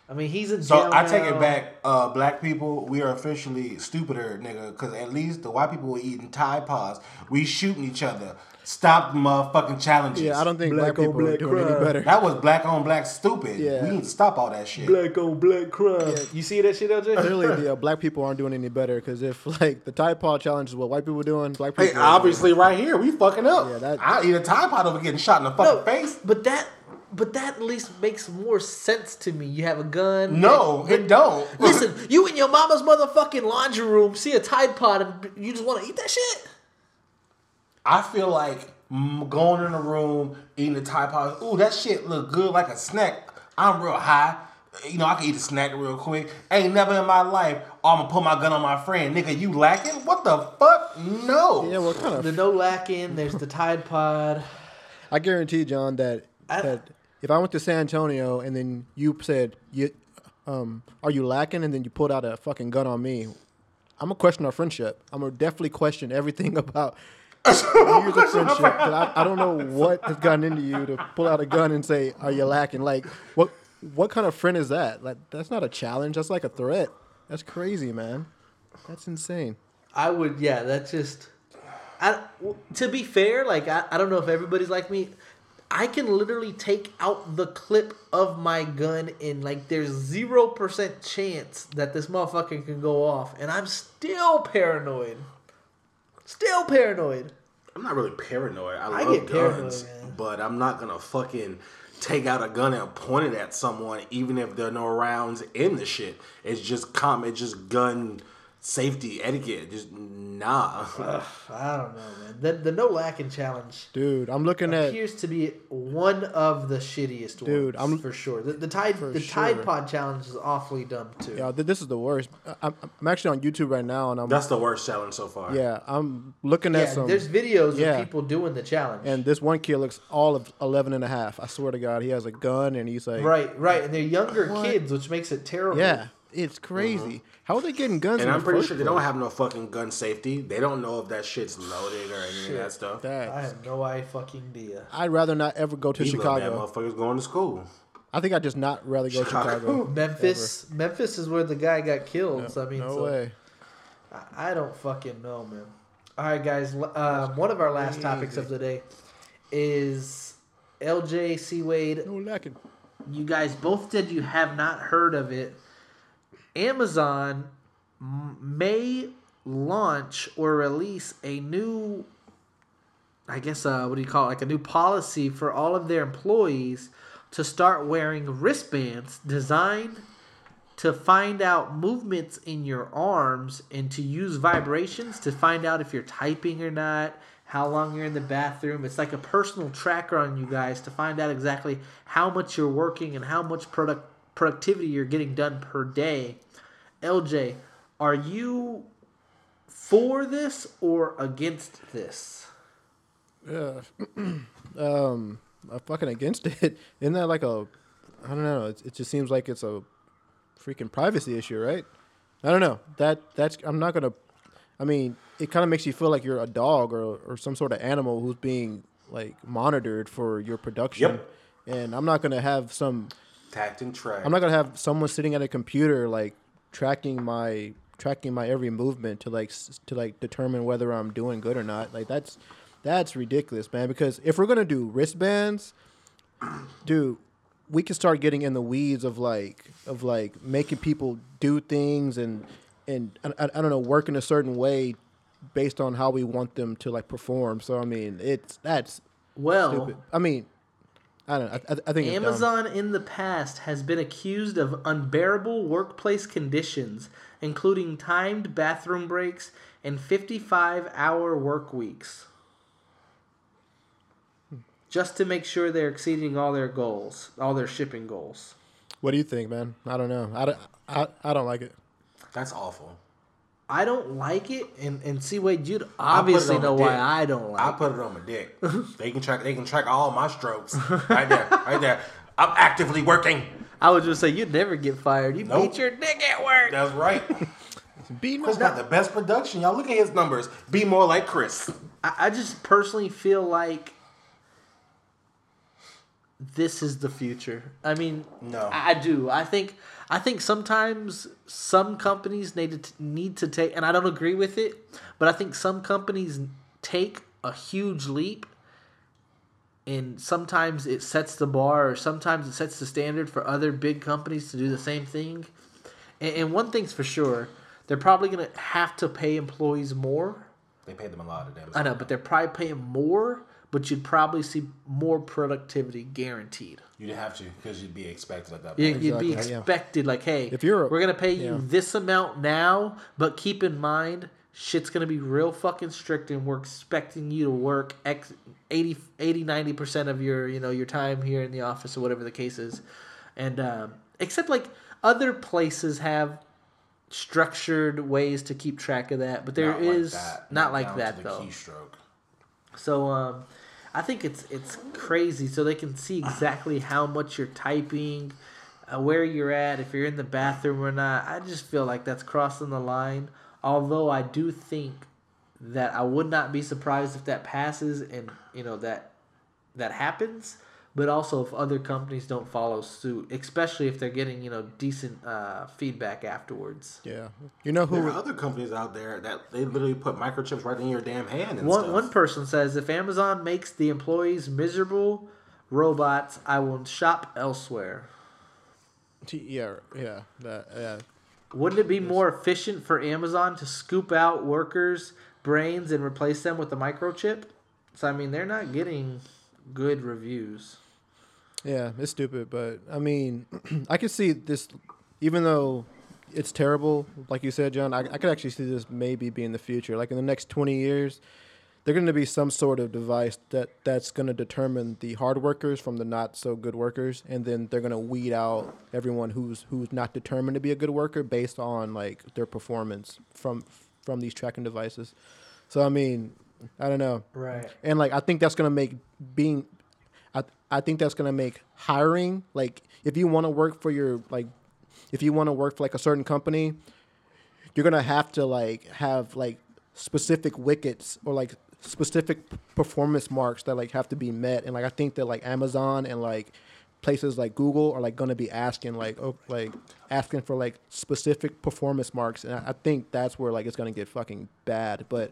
S2: I mean, he's in
S5: So
S2: jail
S5: I take
S2: now.
S5: it back. Uh, black people, we are officially stupider, nigga. Because at least the white people were eating Tide Pods. We shooting each other. Stop the motherfucking challenges.
S1: Yeah, I don't think
S2: Black
S1: black,
S2: on
S1: people are doing
S2: crime.
S1: any better.
S5: That was black on black stupid.
S1: Yeah.
S5: We need to stop all that shit.
S2: Black on black crime. You see that shit, LJ?
S1: Clearly, the uh, black people aren't doing any better because if like the Tide Pod challenge is what white people are doing, black people.
S5: Hey,
S1: are doing
S5: obviously, right here, we fucking up.
S1: Yeah, that-
S5: I eat a Tide Pod over getting shot in the fucking
S2: No,
S5: face.
S2: but that, but that at least makes more sense to me. You have a gun.
S5: No, it don't.
S2: Listen, you in your mama's motherfucking laundry room see a Tide Pod and you just want to eat that shit.
S5: I feel like going in the room, eating the Tide Pod. Ooh, that shit look good like a snack. I'm real high. You know, I can eat a snack real quick. Ain't never in my life. Oh, I'm gonna put my gun on my friend. Nigga, you lacking? What the fuck? No.
S1: Yeah, what kind
S2: The
S1: of?
S2: no lacking. There's the Tide Pod.
S1: I guarantee, John, that
S2: I-
S1: that if I went to San Antonio and then you said, "You, um, are you lacking?" and then you pulled out a fucking gun on me, I'm gonna question our friendship. I'm gonna definitely question everything about. years of friendship. 'cause I, I don't know what has gotten into you to pull out a gun and say, "Are you lacking?" Like, what what kind of friend is that? Like, that's not a challenge. That's like a threat. That's crazy, man. That's insane.
S2: I would, yeah. That's just. I, to be fair, like I, I don't know if everybody's like me. I can literally take out the clip of my gun and like there's zero percent chance that this motherfucker can go off, and I'm still paranoid. Still paranoid.
S5: I'm not really paranoid. I,
S2: I
S5: love
S2: paranoid,
S5: guns,
S2: man.
S5: but I'm not gonna fucking take out a gun and point it at someone, even if there are no rounds in the shit. It's just com. It's just gun safety etiquette. Just nah.
S2: I don't know, man. The, the no lacking challenge
S1: Dude, I'm looking at
S2: appears to be one of the shittiest
S1: Dude,
S2: ones.
S1: I'm-
S2: for sure. The, the Tide the
S1: sure.
S2: Tide Pod challenge is awfully dumb too.
S1: Yeah, th- this is the worst. I- I'm, I'm actually on YouTube right now, and I'm
S5: That's the worst challenge so far.
S1: yeah, I'm looking at
S2: Yeah,
S1: some.
S2: there's videos
S1: yeah.
S2: of people doing the challenge.
S1: and this one kid looks all of 11 and a half. I swear to God, he has a gun, and he's like,
S2: right, right, and they're younger
S1: What?
S2: kids, which makes it terrible.
S1: yeah, it's crazy. Mm-hmm. How are they getting guns?
S5: And
S1: in
S5: I'm
S1: the
S5: pretty
S1: first
S5: sure they don't have no fucking gun safety. They don't know if that shit's loaded or any of that stuff.
S1: That-
S2: I have no I fucking idea.
S1: I'd rather not ever go to
S5: These little bad
S1: Chicago.
S5: motherfuckers going to school.
S1: I think I'd just not rather go to
S5: Chicago.
S1: Chicago.
S2: Memphis, Memphis is where the guy got killed. so I mean,
S1: No
S2: so
S1: way.
S2: I, I don't fucking know, man. All right, guys. Um, one of our last topics of the day is LJ C Wade.
S1: No lacking.
S2: You guys both said you have not heard of it. Amazon may launch or release a new, I guess, uh, what do you call it? Like a new policy for all of their employees to start wearing wristbands designed to find out movements in your arms and to use vibrations to find out if you're typing or not, how long you're in the bathroom. It's like a personal tracker on you guys to find out exactly how much you're working and how much product productivity you're getting done per day. LJ, are you for this or against this?
S1: Yeah. um, I'm fucking against it. Isn't that like a? I don't know. It, it just seems like it's a freaking privacy issue, right? I don't know. That that's. I'm not gonna. I mean, it kind of makes you feel like you're a dog or or some sort of animal who's being like monitored for your production.
S5: Yep.
S1: And I'm not gonna have some.
S5: Tact and track.
S1: I'm not gonna have someone sitting at a computer like tracking my tracking my every movement to like to like determine whether I'm doing good or not. Like that's that's ridiculous, man. Because if we're gonna do wristbands, dude, we can start getting in the weeds of like of like making people do things and and I, I don't know work in a certain way based on how we want them to like perform. So I mean, it's that's
S2: Well,
S1: stupid. I mean, I don't. know. I, I, I think.
S2: Amazon in the past has been accused of unbearable workplace conditions, including timed bathroom breaks and 55 hour work weeks. Just to make sure they're exceeding all their goals, all their shipping goals.
S1: What do you think, man? I don't know. I don't, I, I don't like it.
S5: That's awful.
S2: I don't like it, and, and see, Wade, you'd
S5: I put it
S2: obviously know why
S5: dick.
S2: I don't like
S5: I put it on my dick. they can track. They can track all my strokes. Right there. Right there. I'm actively working.
S2: I would just say you'd never get fired. You
S5: Nope.
S2: beat your dick at work.
S5: That's right.
S1: Beat
S5: Chris got the best production. Y'all look at his numbers. Be more like Chris.
S2: I, I just personally feel like this is the future. I mean,
S5: No.
S2: I, I do. I think I think sometimes some companies need to need to take, and I don't agree with it, but I think some companies take a huge leap, and sometimes it sets the bar, or sometimes it sets the standard for other big companies to do the same thing. And, and one thing's for sure, they're probably gonna have to pay employees more.
S5: They pay them a lot of them.
S2: I know, but they're probably paying more, but you'd probably see more productivity guaranteed.
S5: You'd have to because you'd be expected at that
S2: You,
S5: point.
S2: You'd be
S1: Exactly, yeah.
S2: expected, like, hey,
S1: If you're
S2: we're gonna pay you this amount now, but keep in mind, shit's gonna be real fucking strict, and we're expecting you to work X 80, 80 90 percent of your, you know, your time here in the office or whatever the case is, and um, except like other places have structured ways to keep track of that, but there
S5: Not
S2: is
S5: like that.
S2: not like
S5: down to
S2: that
S5: the
S2: though.
S5: Keystroke.
S2: So um, I think it's it's crazy. So they can see exactly how much you're typing, uh, where you're at, if you're in the bathroom or not. I just feel like that's crossing the line. Although I do think that I would not be surprised if that passes and you know that that happens. But also if other companies don't follow suit, especially if they're getting you know decent uh, feedback afterwards.
S1: Yeah. You know
S5: There
S1: who?
S5: are other companies out there that they literally put microchips right in your damn hand and
S2: One
S5: stuff.
S2: one person says if Amazon makes the employees miserable robots, I will shop elsewhere.
S1: T- Yeah. Yeah. That. Yeah.
S2: Wouldn't it be more efficient for Amazon to scoop out workers' brains and replace them with a microchip? So I mean, they're not getting good reviews.
S1: Yeah, it's stupid, but I mean, I could see this, even though it's terrible, like you said, John. I, I could actually see this maybe being the future. Like in the next twenty years, they're going to be some sort of device that that's going to determine the hard workers from the not so good workers, and then they're going to weed out everyone who's who's not determined to be a good worker based on like their performance from from these tracking devices. So I mean, I don't know.
S2: Right.
S1: And like I think that's gonna make being I I think that's gonna make hiring like if you want to work for your like if you want to work for like a certain company, you're gonna have to like have like specific wickets or like specific performance marks that like have to be met. And like I think that like Amazon and like places like Google are like gonna be asking like oh like asking for like specific performance marks. And I, I think that's where like it's gonna get fucking bad. But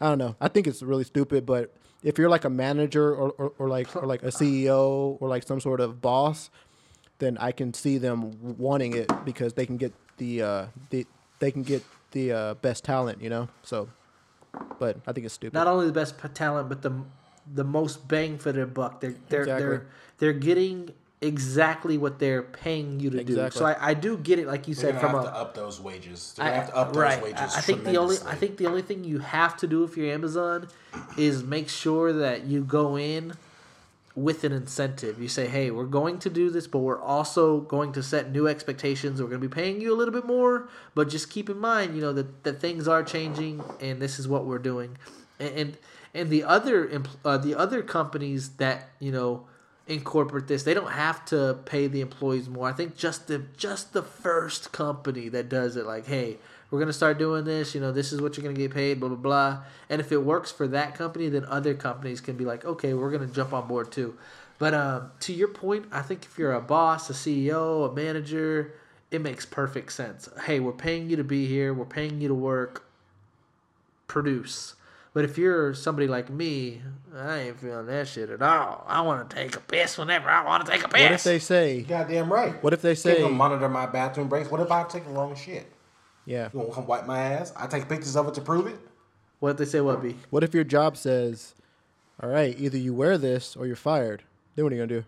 S1: I don't know. I think it's really stupid. But if you're like a manager or, or, or like or like a CEO or like some sort of boss, then I can see them wanting it because they can get the uh, the they can get the uh, best talent, you know. So, but I think it's stupid.
S2: Not only the best talent, but the the most bang for their buck. They're they're
S1: Exactly.
S2: they're they're getting exactly what they're paying you to do. So I, I do get it, like you
S5: They're
S2: said, from
S5: have
S2: a
S5: to up those wages. They're
S2: I,
S5: have to up those
S2: right.
S5: wages.
S2: I I think the only I think the only thing you have to do if you're Amazon is make sure that you go in with an incentive. You say, "Hey, we're going to do this, but we're also going to set new expectations. We're going to be paying you a little bit more, but just keep in mind, you know, that that things are changing, and this is what we're doing." And and, and the other uh, the other companies that you know incorporate this, they don't have to pay the employees more. I think just the just the first company that does it, like, hey, we're gonna start doing this. You know, this is what you're gonna get paid. Blah blah blah. And if it works for that company, then other companies can be like, okay, we're gonna jump on board too. But um, to your point, I think if you're a boss, a CEO, a manager, it makes perfect sense. Hey, we're paying you to be here. We're paying you to work. Produce. But if you're somebody like me, I ain't feeling that shit at all. I want to take a piss whenever I want to take a piss.
S1: what if they say?
S5: Goddamn right.
S1: What if they
S5: Can't
S1: say?
S5: come monitor my bathroom breaks? What if I take the wrong shit?
S1: Yeah.
S5: You won't come wipe my ass? I take pictures of it to prove it.
S2: What if they say what be?
S1: What if your job says, "All right, either you wear this or you're fired." Then what are you gonna do?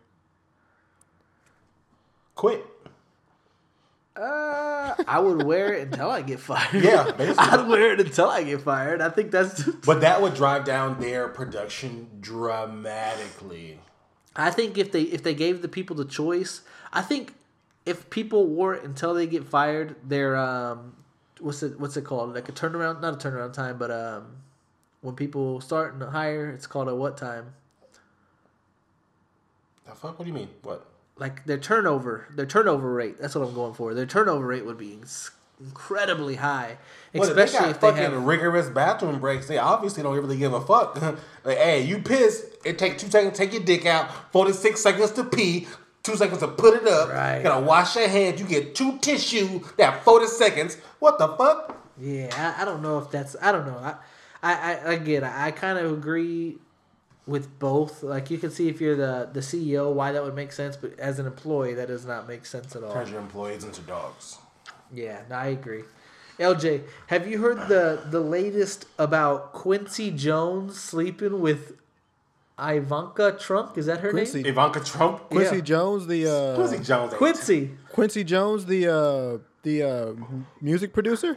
S5: Quit.
S2: Uh, I would wear it until I get fired.
S5: Yeah, basically.
S2: I'd wear it until I get fired. I think that's.
S5: But that would drive down their production dramatically.
S2: I think if they if they gave the people the choice, I think if people wore it until they get fired, their um, what's it what's it called? Like a turnaround, not a turnaround time, but um, when people start and hire, it's called a what time?
S5: The fuck? What do you mean? What?
S2: Like their turnover, their turnover rate. That's what I'm going for. Their turnover rate would be incredibly high,
S5: Well, if they
S2: especially
S5: got
S2: if they
S5: fucking
S2: have.
S5: rigorous bathroom breaks, they obviously don't really give a fuck. like, hey, you piss, it take two seconds to take your dick out, 46 seconds to pee, two seconds to put it up.
S2: Right.
S5: You gotta wash your hands, you get two tissue, that 40 seconds. What the fuck?
S2: Yeah, I, I don't know if that's. I don't know. I, I, I again, I, kind of agree with both. Like you can see if you're the the CEO, why that would make sense, but as an employee, that does not make sense at all.
S5: Turns your employees into dogs.
S2: Yeah, no, I agree. LJ, have you heard the the latest about Quincy Jones sleeping with Ivanka Trump? Is that her
S1: Quincy.
S2: name?
S5: Ivanka Trump?
S1: Quincy
S2: Yeah.
S1: Jones, the uh,
S5: Quincy Jones.
S2: Quincy.
S1: Quincy Jones, the uh, the uh, music producer.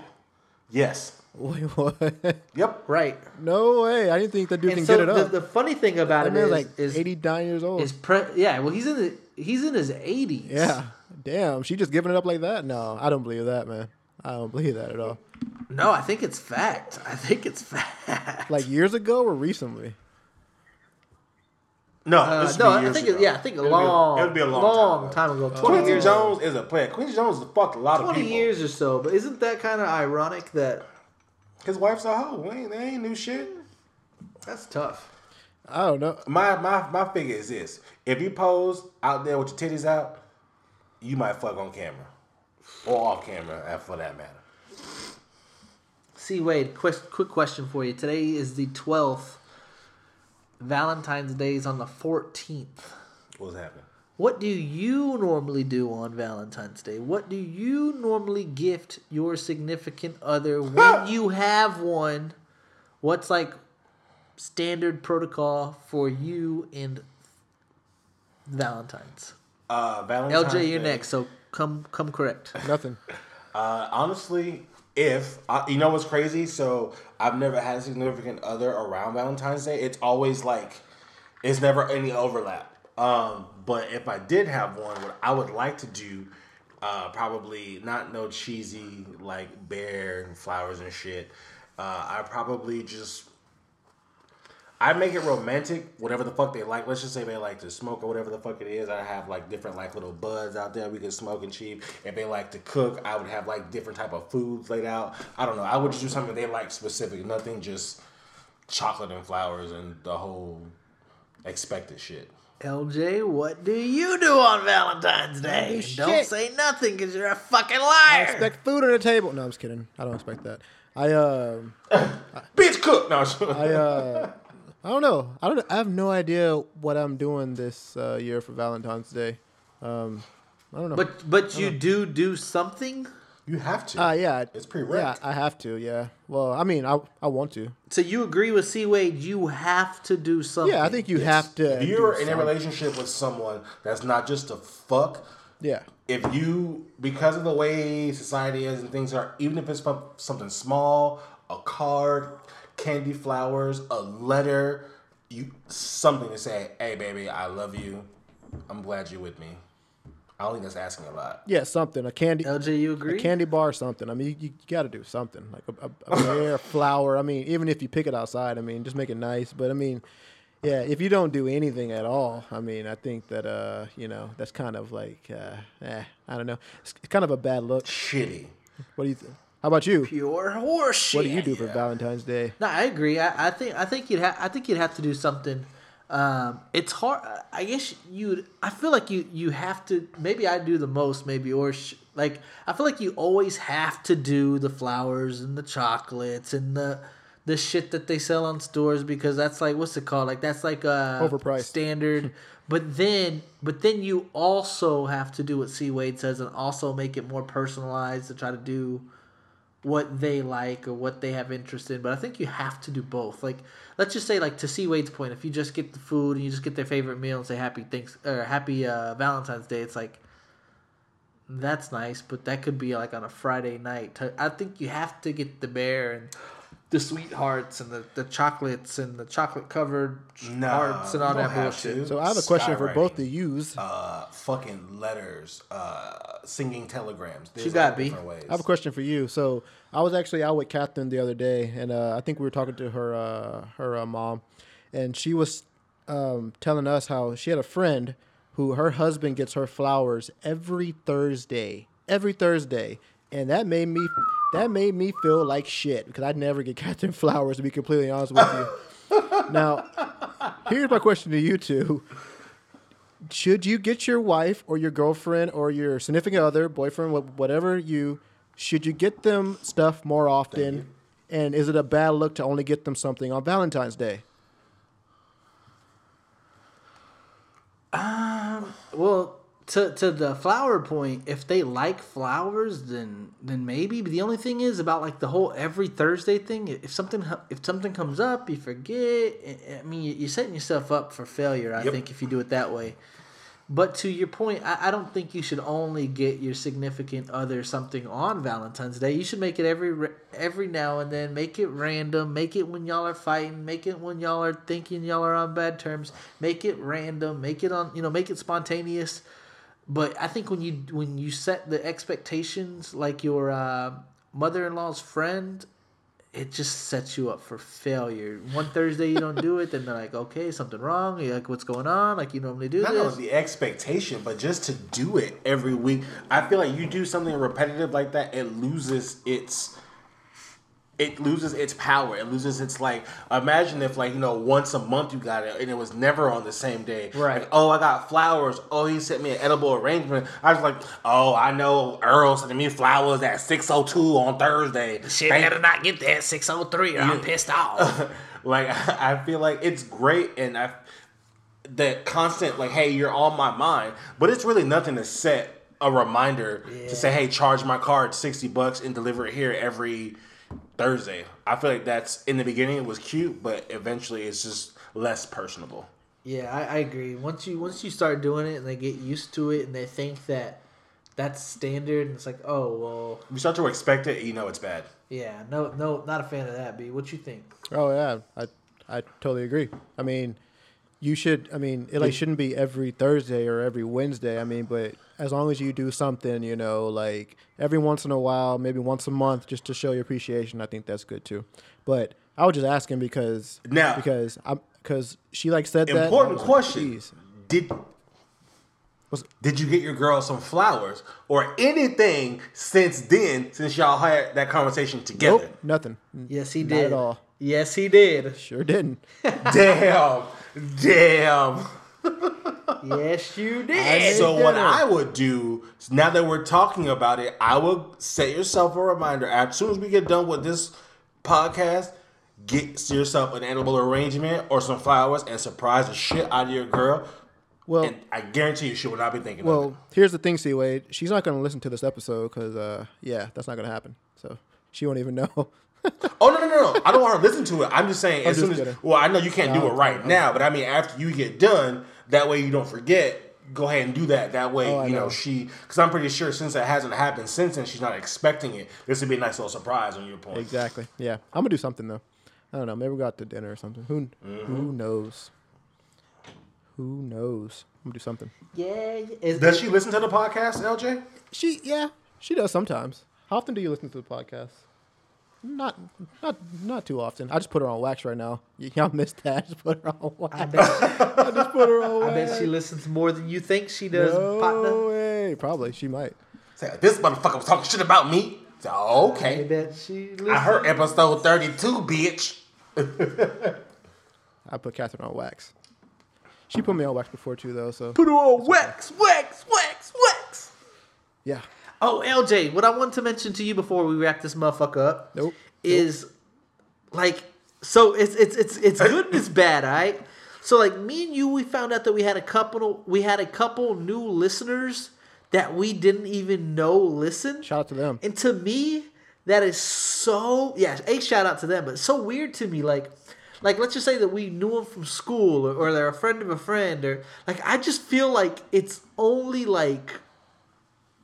S5: Yes.
S1: Wait, what?
S5: Yep.
S2: Right.
S1: no way! I didn't think that dude
S2: And
S1: can
S2: so
S1: get it
S2: the,
S1: up.
S2: the funny thing about
S1: that
S2: it
S1: man's
S2: is,
S1: like
S2: is,
S1: eighty nine years old.
S2: is pre- yeah, well he's in the he's in his eighties.
S1: yeah, damn. She just giving it up like that? No, I don't believe that, man. I don't believe that at all.
S2: No, I think it's fact. I think it's fact.
S1: Like years ago or recently?
S5: No,
S2: Uh,
S5: this
S2: no,
S5: be
S2: I think
S5: ago.
S2: it, yeah, I think a long,
S5: It would be a long,
S2: long
S5: time.
S2: time ago.
S5: ago.
S2: Twenty
S5: Quincy
S2: years,
S5: Jones is a player. Quincy Jones has fucked a lot of people.
S2: twenty years or so. But isn't that kind of ironic that
S5: His wife's a hoe. They ain't, they ain't new shit.
S2: that's tough?
S1: I don't know.
S5: My my my figure is this: if you pose out there with your titties out, you might fuck on camera or off camera, uh, for that matter.
S2: See, Wade, quick, quick question for you. Today is the twelfth. Valentine's Day is on the fourteenth.
S5: What's happening?
S2: What do you normally do on Valentine's Day? What do you normally gift your significant other when you have one? What's like standard protocol for you and Valentine's?
S5: Uh, Valentine's
S2: LJ, you're
S5: Day.
S2: next, so come come correct.
S1: Nothing.
S5: Uh, honestly, if uh, you know what's crazy, so I've never had a significant other around Valentine's Day. It's always like it's never any overlap. Um, but if I did have one, what I would like to do, uh, probably not no cheesy like bear and flowers and shit. Uh, I probably just I make it romantic, whatever the fuck they like. Let's just say they like to smoke or whatever the fuck it is. I have like different like little buds out there we can smoke and cheap. If they like to cook, I would have like different type of foods laid out. I don't know. I would just do something they like specific. Nothing just chocolate and flowers and the whole expected shit.
S2: LJ, what do you do on Valentine's Day?
S1: do
S2: Don't say nothing because you're a fucking liar.
S1: I
S2: liar.
S1: expect food on the table. No, I'm just kidding. I don't expect that. I um
S5: Bitch cook. No,
S1: I uh I don't know. I don't. I have no idea what I'm doing this uh, year for Valentine's Day. Um, I don't know.
S2: but but you do do something.
S5: You have to.
S1: uh, yeah,
S5: it's pretty
S1: Yeah. I have to. Yeah. Well, I mean, I I want to.
S2: So you agree with C Wade? You have to do something.
S1: Yeah, I think you have to.
S5: If you're
S1: do
S5: in a relationship with someone that's not just a fuck,
S1: Yeah.
S5: if you because of the way society is and things are even if it's something small a card candy flowers a letter you something to say hey baby i love you i'm glad you're with me i don't think that's asking a lot
S1: Yeah, something. A candy.
S2: LJ, you agree?
S1: A candy bar or something. I mean, you, you got to do something like a, a, a bear, flower. I mean, even if you pick it outside, I mean, just make it nice. But I mean, yeah, if you don't do anything at all, I mean, I think that uh, you know, that's kind of like, uh, eh, I don't know, it's, it's kind of a bad look.
S5: shitty
S1: What do you? think? How about you?
S2: Pure horseshit.
S1: What do you do for Valentine's Day?
S2: No, I agree. I, I think I think you'd have I think you'd have to do something. Um, it's hard. I guess you'd. I feel like you you have to. Maybe I do the most. Maybe or sh- like I feel like you always have to do the flowers and the chocolates and the the shit that they sell on stores because that's like what's it called? Like that's like a
S1: Overpriced.
S2: standard. but then but then you also have to do what C Wade says and also make it more personalized to try to do what they like or what they have interest in. But I think you have to do both. Like, let's just say, like to C Wade's point, if you just get the food and you just get their favorite meal and say happy thanks or happy uh, Valentine's Day, it's like that's nice. But that could be like on a Friday night. I think you have to get the bear and the sweethearts and the, the chocolates and the chocolate covered
S5: no
S2: hearts and all that bullshit.
S5: to.
S1: So I have a question for both
S5: Skywriting,
S1: the yous.
S5: uh fucking letters uh singing telegrams There's
S2: You got
S5: all
S2: B.
S5: different ways.
S1: I have a question for you. So I was actually out with Catherine the other day, and uh, I think we were talking to her uh, her uh, mom, and she was um, telling us how she had a friend who her husband gets her flowers every Thursday, every Thursday, and that made me that made me feel like shit because I'd never get Catherine flowers to be completely honest with you. now, here's my question to you two: Should you get your wife or your girlfriend or your significant other, boyfriend, whatever you, should you get them stuff more often? And is it a bad look to only get them something on Valentine's Day?
S2: Um, well, to to the flower point, if they like flowers, then then maybe. But the only thing is about like the whole every Thursday thing. If something if something comes up, you forget. I- mean, you're setting yourself up for failure. I
S5: Yep.
S2: think if you do it that way. But to your point, I, I don't think you should only get your significant other something on Valentine's Day. You should make it every every now and then. Make it random. Make it when y'all are fighting. Make it when y'all are thinking y'all are on bad terms. Make it random. Make it on you know. Make it spontaneous. But I think when you when you set the expectations like your uh, mother in law's friend, it just sets you up for failure. One Thursday you don't do it, then they're like, okay, something wrong. You're like, what's going on? Like you normally do
S5: Not
S2: this.
S5: only the expectation, but just to do it every week. I feel like you do something repetitive like that, it loses its it loses its power. It loses its like. Imagine if like you know once a month you got it and it was never on the same day.
S2: Right.
S5: Like, oh, I got flowers. Oh, he sent me an edible arrangement. I was like, oh, I know Earl sent me flowers at six oh two on Thursday.
S2: Shit,
S5: Thank-
S2: better not get that 603 I'm pissed off.
S5: like I feel like it's great and I that constant like hey you're on my mind but it's really nothing to set a reminder to say hey charge my card 60 bucks and deliver it here every Thursday I feel like that's in the beginning it was cute but eventually it's just less personable
S2: yeah, I, I agree. Once you once you start doing it and they get used to it and they think that that's standard and it's like, oh well,
S5: if you start to expect it you know it's bad
S2: yeah, no, no, not a fan of that. B, what you think?
S1: Oh yeah, I I totally agree. I mean, you should. I mean, it like shouldn't be every Thursday or every Wednesday. I mean, but as long as you do something, you know, like every once in a while, maybe once a month, just to show your appreciation, I think that's good too. But I was just asking because
S5: Now-
S1: because I'm because she like said that. and I
S5: important
S1: was like,
S5: question did
S1: Was-
S5: did you get your girl some flowers or anything since then since y'all had that conversation together
S1: Nope, nothing.
S2: Yes, he
S1: Not
S2: did.
S1: at all.
S2: Yes, he did.
S1: Sure didn't.
S5: damn damn
S2: yes, you did.
S1: I
S5: So
S1: did
S5: what. I would do now that we're talking about it, I would set yourself a reminder as soon as we get done with this podcast. Get yourself an edible arrangement or some flowers and surprise the shit out of your girl.
S1: Well,
S5: And I guarantee you she will not be thinking of it.
S1: well, here's the thing, C Wade. She's not going to listen to this episode because, uh, yeah, that's not going to happen. So she won't even know.
S5: Oh no no no! no. I don't want to listen to it. I'm just saying as
S1: just
S5: soon as
S1: kidding.
S5: well, I know you can't do it right now, but I mean after you get done, that way you don't forget. Go ahead and do that. That way
S1: Oh,
S5: you know,
S1: know.
S5: she because I'm pretty sure since it hasn't happened since then, she's not expecting it. This would be a nice little surprise on your point.
S1: Exactly. Yeah, I'm gonna do something though. I don't know. Maybe we go out to dinner or something. Who
S5: Mm-hmm.
S1: Who knows? Who knows? I'm gonna do something.
S2: yeah. Is,
S5: Does she listen to the podcast, LJ?
S1: She yeah, she does sometimes. How often do you listen to the podcast? Not not not too often. I just put her on wax right now. Y- Y'all missed that. I just put her on wax.
S2: I bet,
S1: I just put her on
S2: I
S1: wax.
S2: bet she listens more than you think she does,
S1: no
S2: partner.
S1: way. Probably she might.
S5: Say, this motherfucker was talking shit about me. So, oh,
S2: I
S5: okay,
S2: bet she. Listens.
S5: I heard episode 32, bitch.
S1: I put Catherine on wax. She put me on wax before too though. So
S2: Put her on wax, wax, wax, wax.
S1: yeah.
S2: Oh, LJ, what I wanted to mention to you before we wrap this motherfucker up
S1: Nope.
S2: is like so it's it's it's it's good and it's bad, alright? So like me and you we found out that we had a couple we had a couple new listeners that we didn't even know listen.
S1: Shout out to them.
S2: And to me, that is so yeah. A shout out to them, but so weird to me. Like, like let's just say that we knew them from school, or, or they're a friend of a friend, or like I just feel like it's only like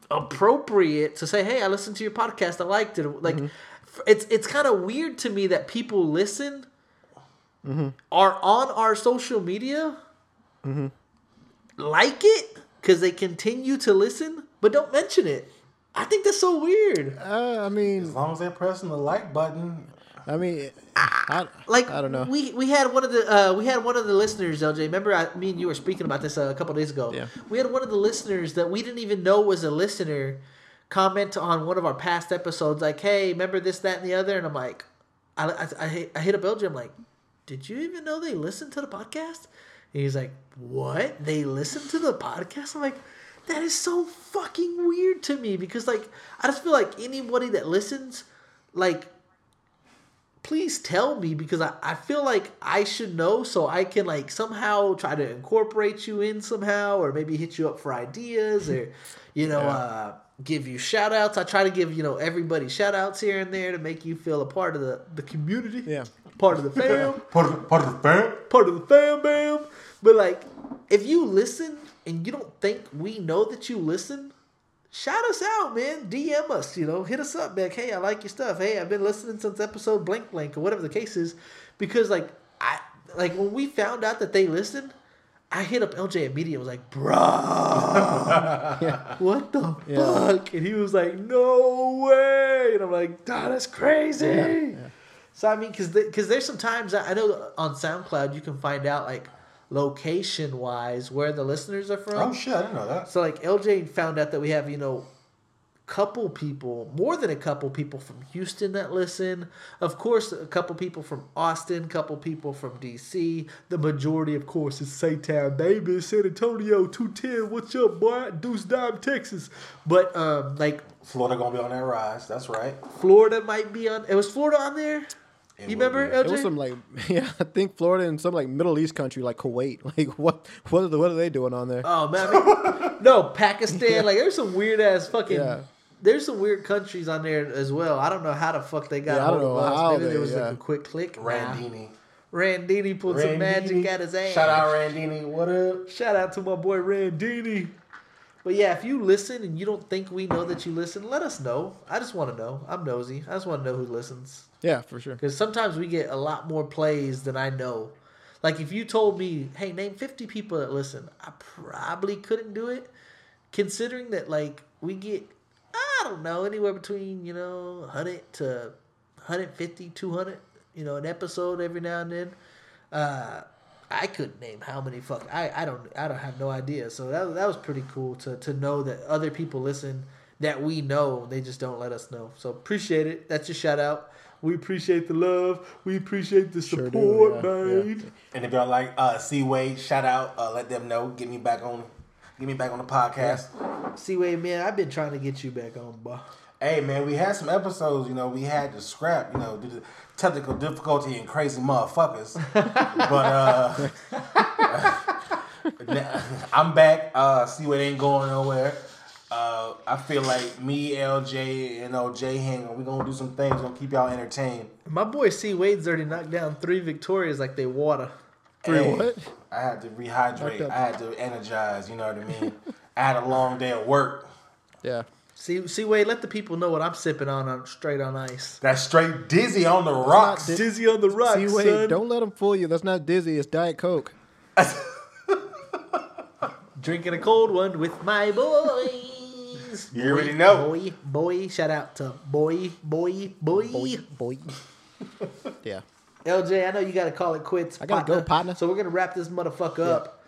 S2: appropriate to say, "Hey, I listened to your podcast. I liked it." Like, mm-hmm. f- it's it's kind of weird to me that people listen mm-hmm. are on our social media, mm-hmm. like it because they continue to listen, but don't mention it. I think that's so weird.
S1: Uh, I mean,
S5: As long as they're pressing the like button,
S1: I mean, I,
S2: like
S1: I don't know.
S2: We we had one of the uh, we had one of the listeners, LJ. Remember, I, me and you were speaking about this uh, a couple days ago.
S1: Yeah.
S2: We had one of the listeners that we didn't even know was a listener comment on one of our past episodes, like, "Hey, remember this, that, and the other?" And I'm like, I I, I, hit- I hit up LJ. I'm like, "Did you even know they listened to the podcast?" And he's like, "What? They listened to the podcast?" I'm like. That is so fucking weird to me because, like, I just feel like anybody that listens, like, please tell me because I, I feel like I should know so I can like somehow try to incorporate you in somehow or maybe hit you up for ideas or you know uh give you shout outs. I try to give, you know, everybody shout outs here and there to make you feel a part of the, the community.
S1: Yeah.
S2: Part of the fam.
S5: Part of, part of the fam.
S2: part of the fam bam. But like if you listen and you don't think we know that you listen, shout us out, man. DM us, you know, hit us up, like, hey, I like your stuff. Hey, I've been listening since episode blank blank or whatever the case is. Because like I like when we found out that they listened, I hit up LJ immediately. and was like, bruh, what the fuck? And he was like, no way. And I'm like, "Dawg, that's crazy. So I mean, because because there's some times I I know on SoundCloud you can find out like location wise where the listeners are from.
S5: Oh shit, I didn't know that.
S2: So like LJ found out that we have you know couple people, more than a couple people from Houston that listen. Of course, a couple people from Austin, couple people from DC. The majority, of course, is Saytown, baby, San Antonio, 210. What's up, boy? Deuce Dime, Texas. But um, like
S5: Florida gonna be on that rise. That's right.
S2: Florida might be on. It was Florida on there.
S5: It
S2: you remember
S5: be.
S2: LJ?
S1: It was some like yeah, I think Florida and some like Middle East country like Kuwait. Like what what are the, what are they doing on there?
S2: Oh man, I mean, no Pakistan. Like there's some weird ass fucking.
S1: Yeah.
S2: There's some weird countries on there as well. I don't know how the fuck they got
S1: Yeah, I don't
S2: of
S1: know how
S2: Maybe there
S1: they-
S2: was like a quick click. Nah.
S5: Randini.
S2: Randini pulled some magic
S5: Randini.
S2: out his ass.
S5: Shout out Randini. What up?
S2: Shout out to my boy Randini. But yeah, if you listen and you don't think we know that you listen, let us know. I just want to know. I'm nosy. I just want to know who listens.
S1: Yeah, for sure.
S2: Because sometimes we get a lot more plays than I know. Like if you told me, hey, name 50 people that listen, I probably couldn't do it. Considering that, like, we get, I don't know, anywhere between, you know, 100 to 150, 200, you know, an episode every now and then. Uh, I couldn't name how many fuck. I, I don't I don't have no idea. So that that was pretty cool to to know that other people listen that we know. They just don't let us know. So appreciate it. That's your shout out. We appreciate the love. We appreciate the
S1: Sure
S2: support,
S1: do, yeah,
S2: man.
S5: And if y'all like uh Seaway, shout out. Uh, let them know. Get me back on. Get me back on the podcast.
S2: C Seaway, man, I've been trying to get you back on, bro.
S5: Hey man, we had some episodes. You know, we had to scrap. You know, due to technical difficulty and crazy motherfuckers. but uh, I'm back. Uh, Seaway ain't going nowhere. Uh, I feel like me, LJ, and OJ hang. We gonna do some things. Gonna keep y'all entertained.
S2: My boy C Wade's already knocked down three victorias like they water.
S1: Three
S5: Hey,
S1: what?
S5: I had to rehydrate. I had to energize. You know what I mean? I had a long day of work.
S1: Yeah.
S2: See, see, Wade, let the people know what I'm sipping on, on straight on ice.
S5: That's straight dizzy on the rocks.
S1: Di-
S2: Dizzy on the rocks,
S1: See, wait,
S2: son.
S1: don't let them fool you. That's not dizzy. It's Diet Coke.
S2: Drinking a cold one with my boys.
S5: You already know.
S2: Boy, boy, shout out to boy, boy, boy.
S1: Boy, boy. yeah.
S2: LJ, I know you got to call it quits.
S1: I gotta go, partner.
S2: So we're gonna wrap this motherfucker up.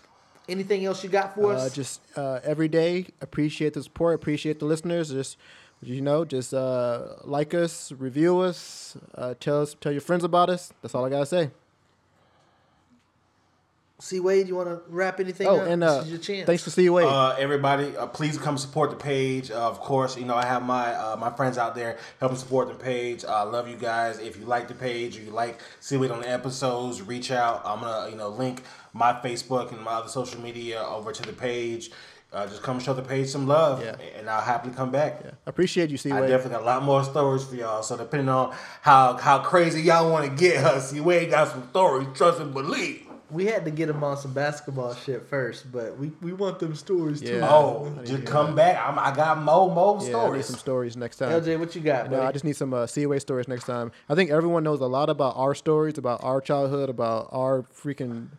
S2: Anything else you got for
S1: Uh,
S2: us?
S1: just uh, every day, appreciate the support, appreciate the listeners. Just you know, just uh, like us, review us, uh, tell us, tell your friends about us. That's all I gotta say.
S2: See, Wade, you want to wrap anything
S1: Oh,
S2: up?
S1: and
S2: this
S1: uh,
S2: is your chance.
S1: thanks for seeing Wade.
S5: Uh, everybody, uh, please come support the page. Uh, of course, you know I have my uh, my friends out there helping support the page. I love you guys. If you like the page or you like see it on the episodes, reach out. I'm gonna you know link my Facebook and my other social media over to the page. Uh, just come show the page some love,
S1: Yeah.
S5: and I'll happily come back.
S1: I appreciate you, see
S5: I definitely got a lot more stories for y'all. So depending on how how crazy y'all want to get us, C Wade got some stories. Trust and believe.
S2: We had to get them on some basketball shit first, but we, we want them stories too.
S5: Oh,
S1: I to
S5: just
S1: hear
S5: come back. I'm, I got more more
S1: yeah, I need some stories next time.
S2: LJ, what you got,
S1: No. I just need some uh, Seaway stories next time. I think everyone knows a lot about our stories, about our childhood, about our freaking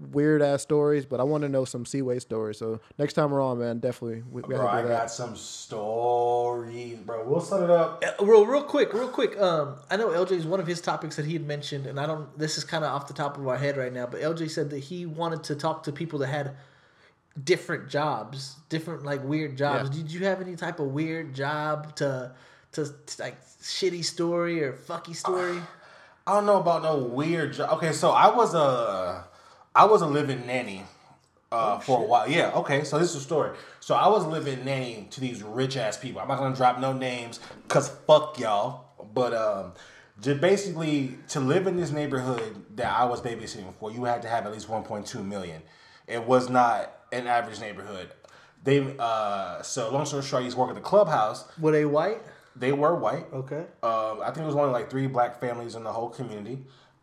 S1: weird ass stories, but I want to know some Seaway stories. So next time we're on, man, definitely we, we
S5: Bro,
S1: have
S5: I
S1: to do that.
S5: got some stories, bro. We'll set it up.
S2: Uh, real real quick real quick um i know lj's one of his topics that he had mentioned and i don't this is kind of off the top of our head right now but lj said that he wanted to talk to people that had different jobs, different like weird jobs.
S1: Yeah.
S2: Did you have any type of weird job to, to to, like shitty story or fucky story?
S5: I don't know about no weird job. Okay, so I was a I was a living nanny uh, for a while. Yeah. Okay, so this is a story. So I was living nanny to these rich ass people. I'm not gonna drop no names because fuck y'all. But um, just basically to live in this neighborhood that I was babysitting for, you had to have at least 1.2 million. It was not an average neighborhood. They uh, so long story short, I used to work at the clubhouse.
S2: Were they white?
S5: They were white.
S2: Okay.
S5: Um, I think there was only like three black families in the whole community.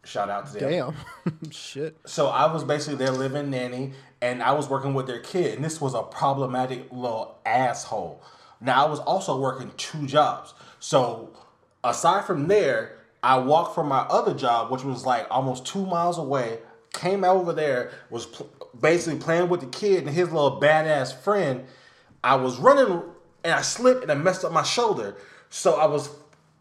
S5: Shout out to them.
S1: Damn. Shit.
S5: So I was basically their living nanny, and I was working with their kid, and this was a problematic little asshole. Now I was also working two jobs. So aside from there, I walked from my other job, which was like almost two miles away. Came over there, was pl- basically playing with the kid and his little badass friend. I was running and I slipped and I messed up my shoulder. So I was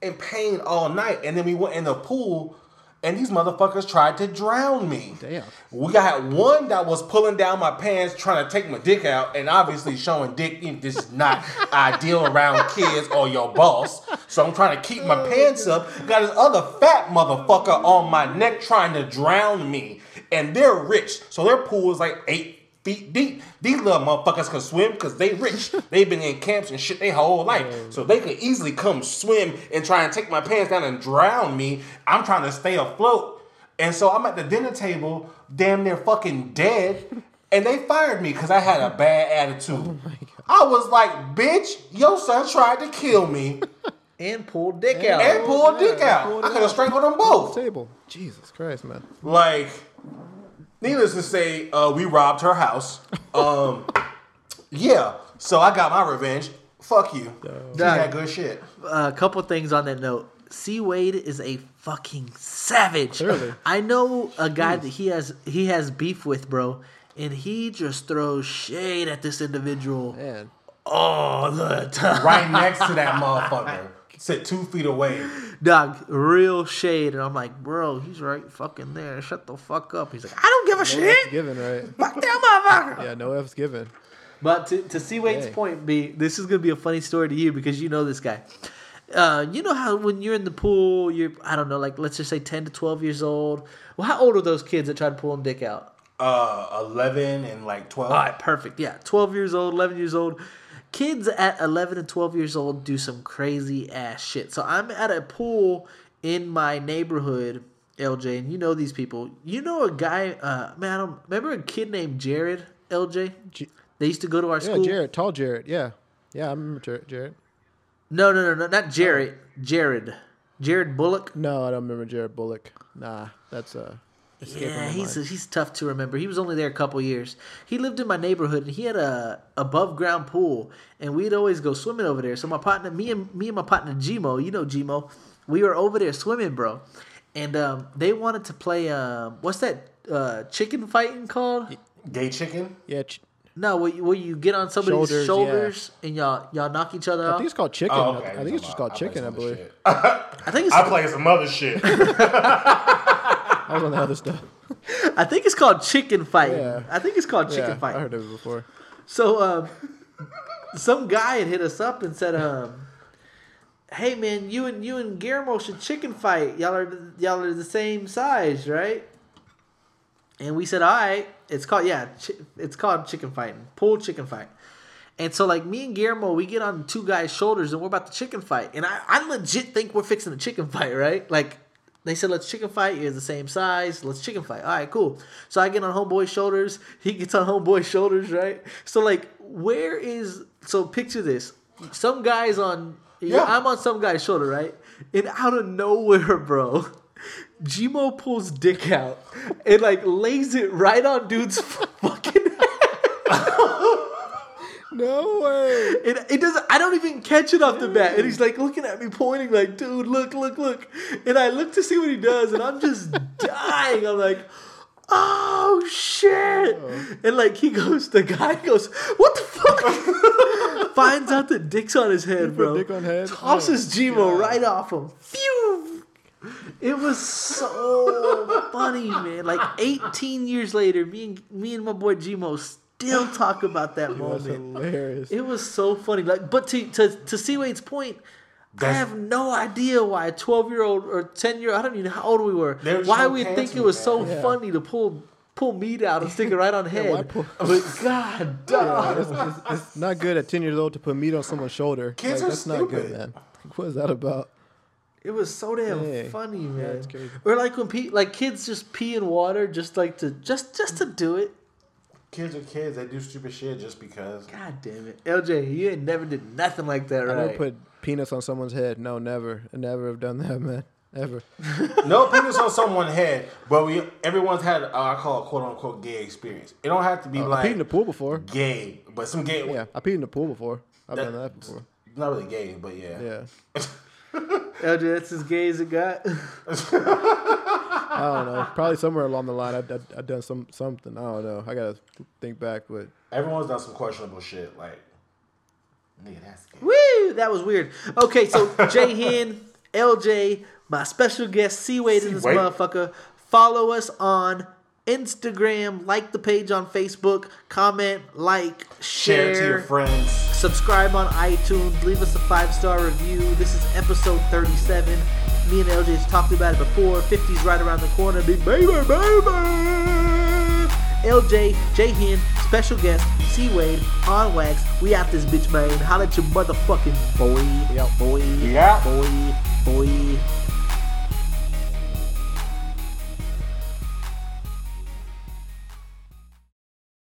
S5: in pain all night. And then we went in the pool and these motherfuckers tried to drown me.
S1: Damn.
S5: We got one that was pulling down my pants trying to take my dick out and obviously showing dick. This is not ideal around kids or your boss. So I'm trying to keep my oh, pants up. Got this other fat motherfucker on my neck trying to drown me. And they're rich. So their pool is like eight feet deep. These little motherfuckers can swim because they rich. They've been in camps and shit their whole life. So they could easily come swim and try and take my pants down and drown me. I'm trying to stay afloat. And so I'm at the dinner table, damn near fucking dead. And they fired me because I had a bad attitude. Oh I was like, bitch, your son tried to kill me
S2: And pulled dick out.
S5: and pulled dick out. I could have strangled them both.
S1: Table. Jesus Christ, man.
S5: Like, needless to say, uh, we robbed her house. Um, yeah, so I got my revenge. Fuck you. She
S2: Dog.
S5: had good shit.
S2: a couple things on that note. C Wade is a fucking savage.
S1: Clearly.
S2: I know a guy that he has he has beef with, bro, and he just throws shade at this individual
S1: Man.
S2: all the time.
S5: Right next to that motherfucker. Sit two feet away.
S2: Dog, real shade, and I'm like, bro, he's right fucking there. Shut the fuck up. He's like, I don't give a
S1: No F's
S2: shit.
S1: given, right?
S2: Fuck that motherfucker.
S1: Yeah, no F's given.
S2: But to, to C Wade's
S1: Dang.
S2: point B, this is gonna be a funny story to you because you know this guy. Uh, you know how when you're in the pool, you're I don't know, like let's just say ten to twelve years old. Well, how old are those kids that try to pull them dick out?
S5: Uh, 11 and like 12.
S2: All right, perfect. Yeah, twelve years old, eleven years old. Kids at eleven and twelve years old do some crazy ass shit. So I'm at a pool in my neighborhood, LJ, and you know these people. You know a guy, uh, man. Remember a kid named Jared, LJ. They used to go to our
S1: Yeah,
S2: school.
S1: Jared, tall Jared. Yeah. Yeah, I remember Jared. Jared.
S2: No, no, no, no, not Jared. Jared. Jared Bullock.
S1: No, I don't remember Jared Bullock. Nah, that's uh escaping
S2: Yeah, he's
S1: mind.
S2: he's tough to remember. He was only there a couple years. He lived in my neighborhood and he had a above ground pool and we'd always go swimming over there. So my partner, me and me and my partner Gmo, you know Gmo, we were over there swimming, bro. And um, they wanted to play um, what's that uh, chicken fighting called?
S5: Gay chicken?
S1: yeah, ch-
S2: No, where you, where you get on somebody's shoulders,
S1: Shoulders, yeah.
S2: and y'all y'all knock each other
S1: I
S2: out.
S1: think it's called chicken.
S5: Oh, okay.
S1: I think it's just called chicken. I believe.
S2: I think it's
S5: I play some other shit.
S1: I was on the other stuff.
S2: I think it's called chicken fight.
S1: Yeah.
S2: I think it's called chicken
S1: yeah,
S2: fighting.
S1: I heard of it before.
S2: So um, some guy had hit us up and said, um, "Hey man, you and you and Guillermo should chicken fight. Y'all are y'all are the same size, right?" And we said, "All right." It's called yeah, chi- it's called chicken fighting, pool chicken fight. And so like me and Guillermo, we get on two guys' shoulders and we're about to chicken fight. And I, I legit think we're fixing a chicken fight, right? Like they said, let's chicken fight. You're the same size. Let's chicken fight. All right, cool. So I get on homeboy's shoulders. He gets on homeboy's shoulders, right? So like, where is? So picture this: some guys on.
S5: Yeah.
S2: I'm on some guy's shoulder, right? And out of nowhere, bro, Gmo pulls dick out and like lays it right on dude's fucking
S1: No way.
S2: It, it doesn't. I don't even catch it off the bat, and he's like looking at me, pointing like, "Dude, look, look, look!" And I look to see what he does, and I'm just dying. I'm like, "Oh shit!" Oh. And like he goes, the guy goes, "What the fuck?" Finds out the dick's on his head, bro.
S1: dick on head?
S2: Tosses
S1: Oh,
S2: Gmo right off him. Phew. It was so funny, man. Like 18 years later, me and me and my boy Gmo still talk about that
S1: That's
S2: moment.
S1: hilarious.
S2: It was so funny. Like, but to to to C Wade's point, I have no idea why a twelve year old or ten year I don't even know how old we were. Why we think it was
S5: the
S2: so.
S1: Yeah.
S2: funny to pull pull meat out and stick it right on
S1: why
S2: head.
S1: pull-
S2: but God, dog.
S1: it's, it's, it's not good at ten years old to put meat on someone's shoulder.
S5: Kids
S1: Like,
S5: are
S1: that's not good,
S5: stupid.
S1: man. What is that about?
S2: It was so damn
S1: Hey,
S2: funny, man.
S1: that's crazy.
S2: Or like when pe- like kids just pee in water just like to just just to do it.
S5: Kids are kids. They do stupid shit just because.
S2: God damn it, LJ, you ain't never did nothing like that, right?
S1: I
S2: right?
S1: never put peanuts on someone's head. No, never. I never have done that, man. Ever.
S5: No penis on someone's head, but we everyone's had uh, I call it quote unquote gay experience. It don't have to be
S1: Uh, I've
S5: like
S1: peed in the pool before.
S5: gay, but some gay.
S1: Yeah, I peed in the pool before. I've
S5: That-
S1: done that before.
S5: Not really gay, but yeah.
S1: Yeah.
S2: LJ, that's as gay as it got.
S1: I don't know. Probably somewhere along the line, I I, I done some something. I don't know. I gotta think back, but
S5: Everyone's done some questionable shit. Like, nigga, that's gay.
S2: Woo! That was weird. Okay, so Jay Hen, LJ, my special guest C Wade in this motherfucker. Follow us on Instagram, like the page on Facebook, comment, like,
S5: Share
S2: share,
S5: to your friends.
S2: subscribe on iTunes, leave us a five star review. This is episode 37. Me and LJ's talked about it before. 50's right around the corner. Big baby, baby. LJ, J Hen, special guest, C Wade, on wax. We out this bitch, man. Holla at your motherfucking boy.
S1: Yeah.
S2: Boy.
S5: Yeah.
S2: Boy. Boy.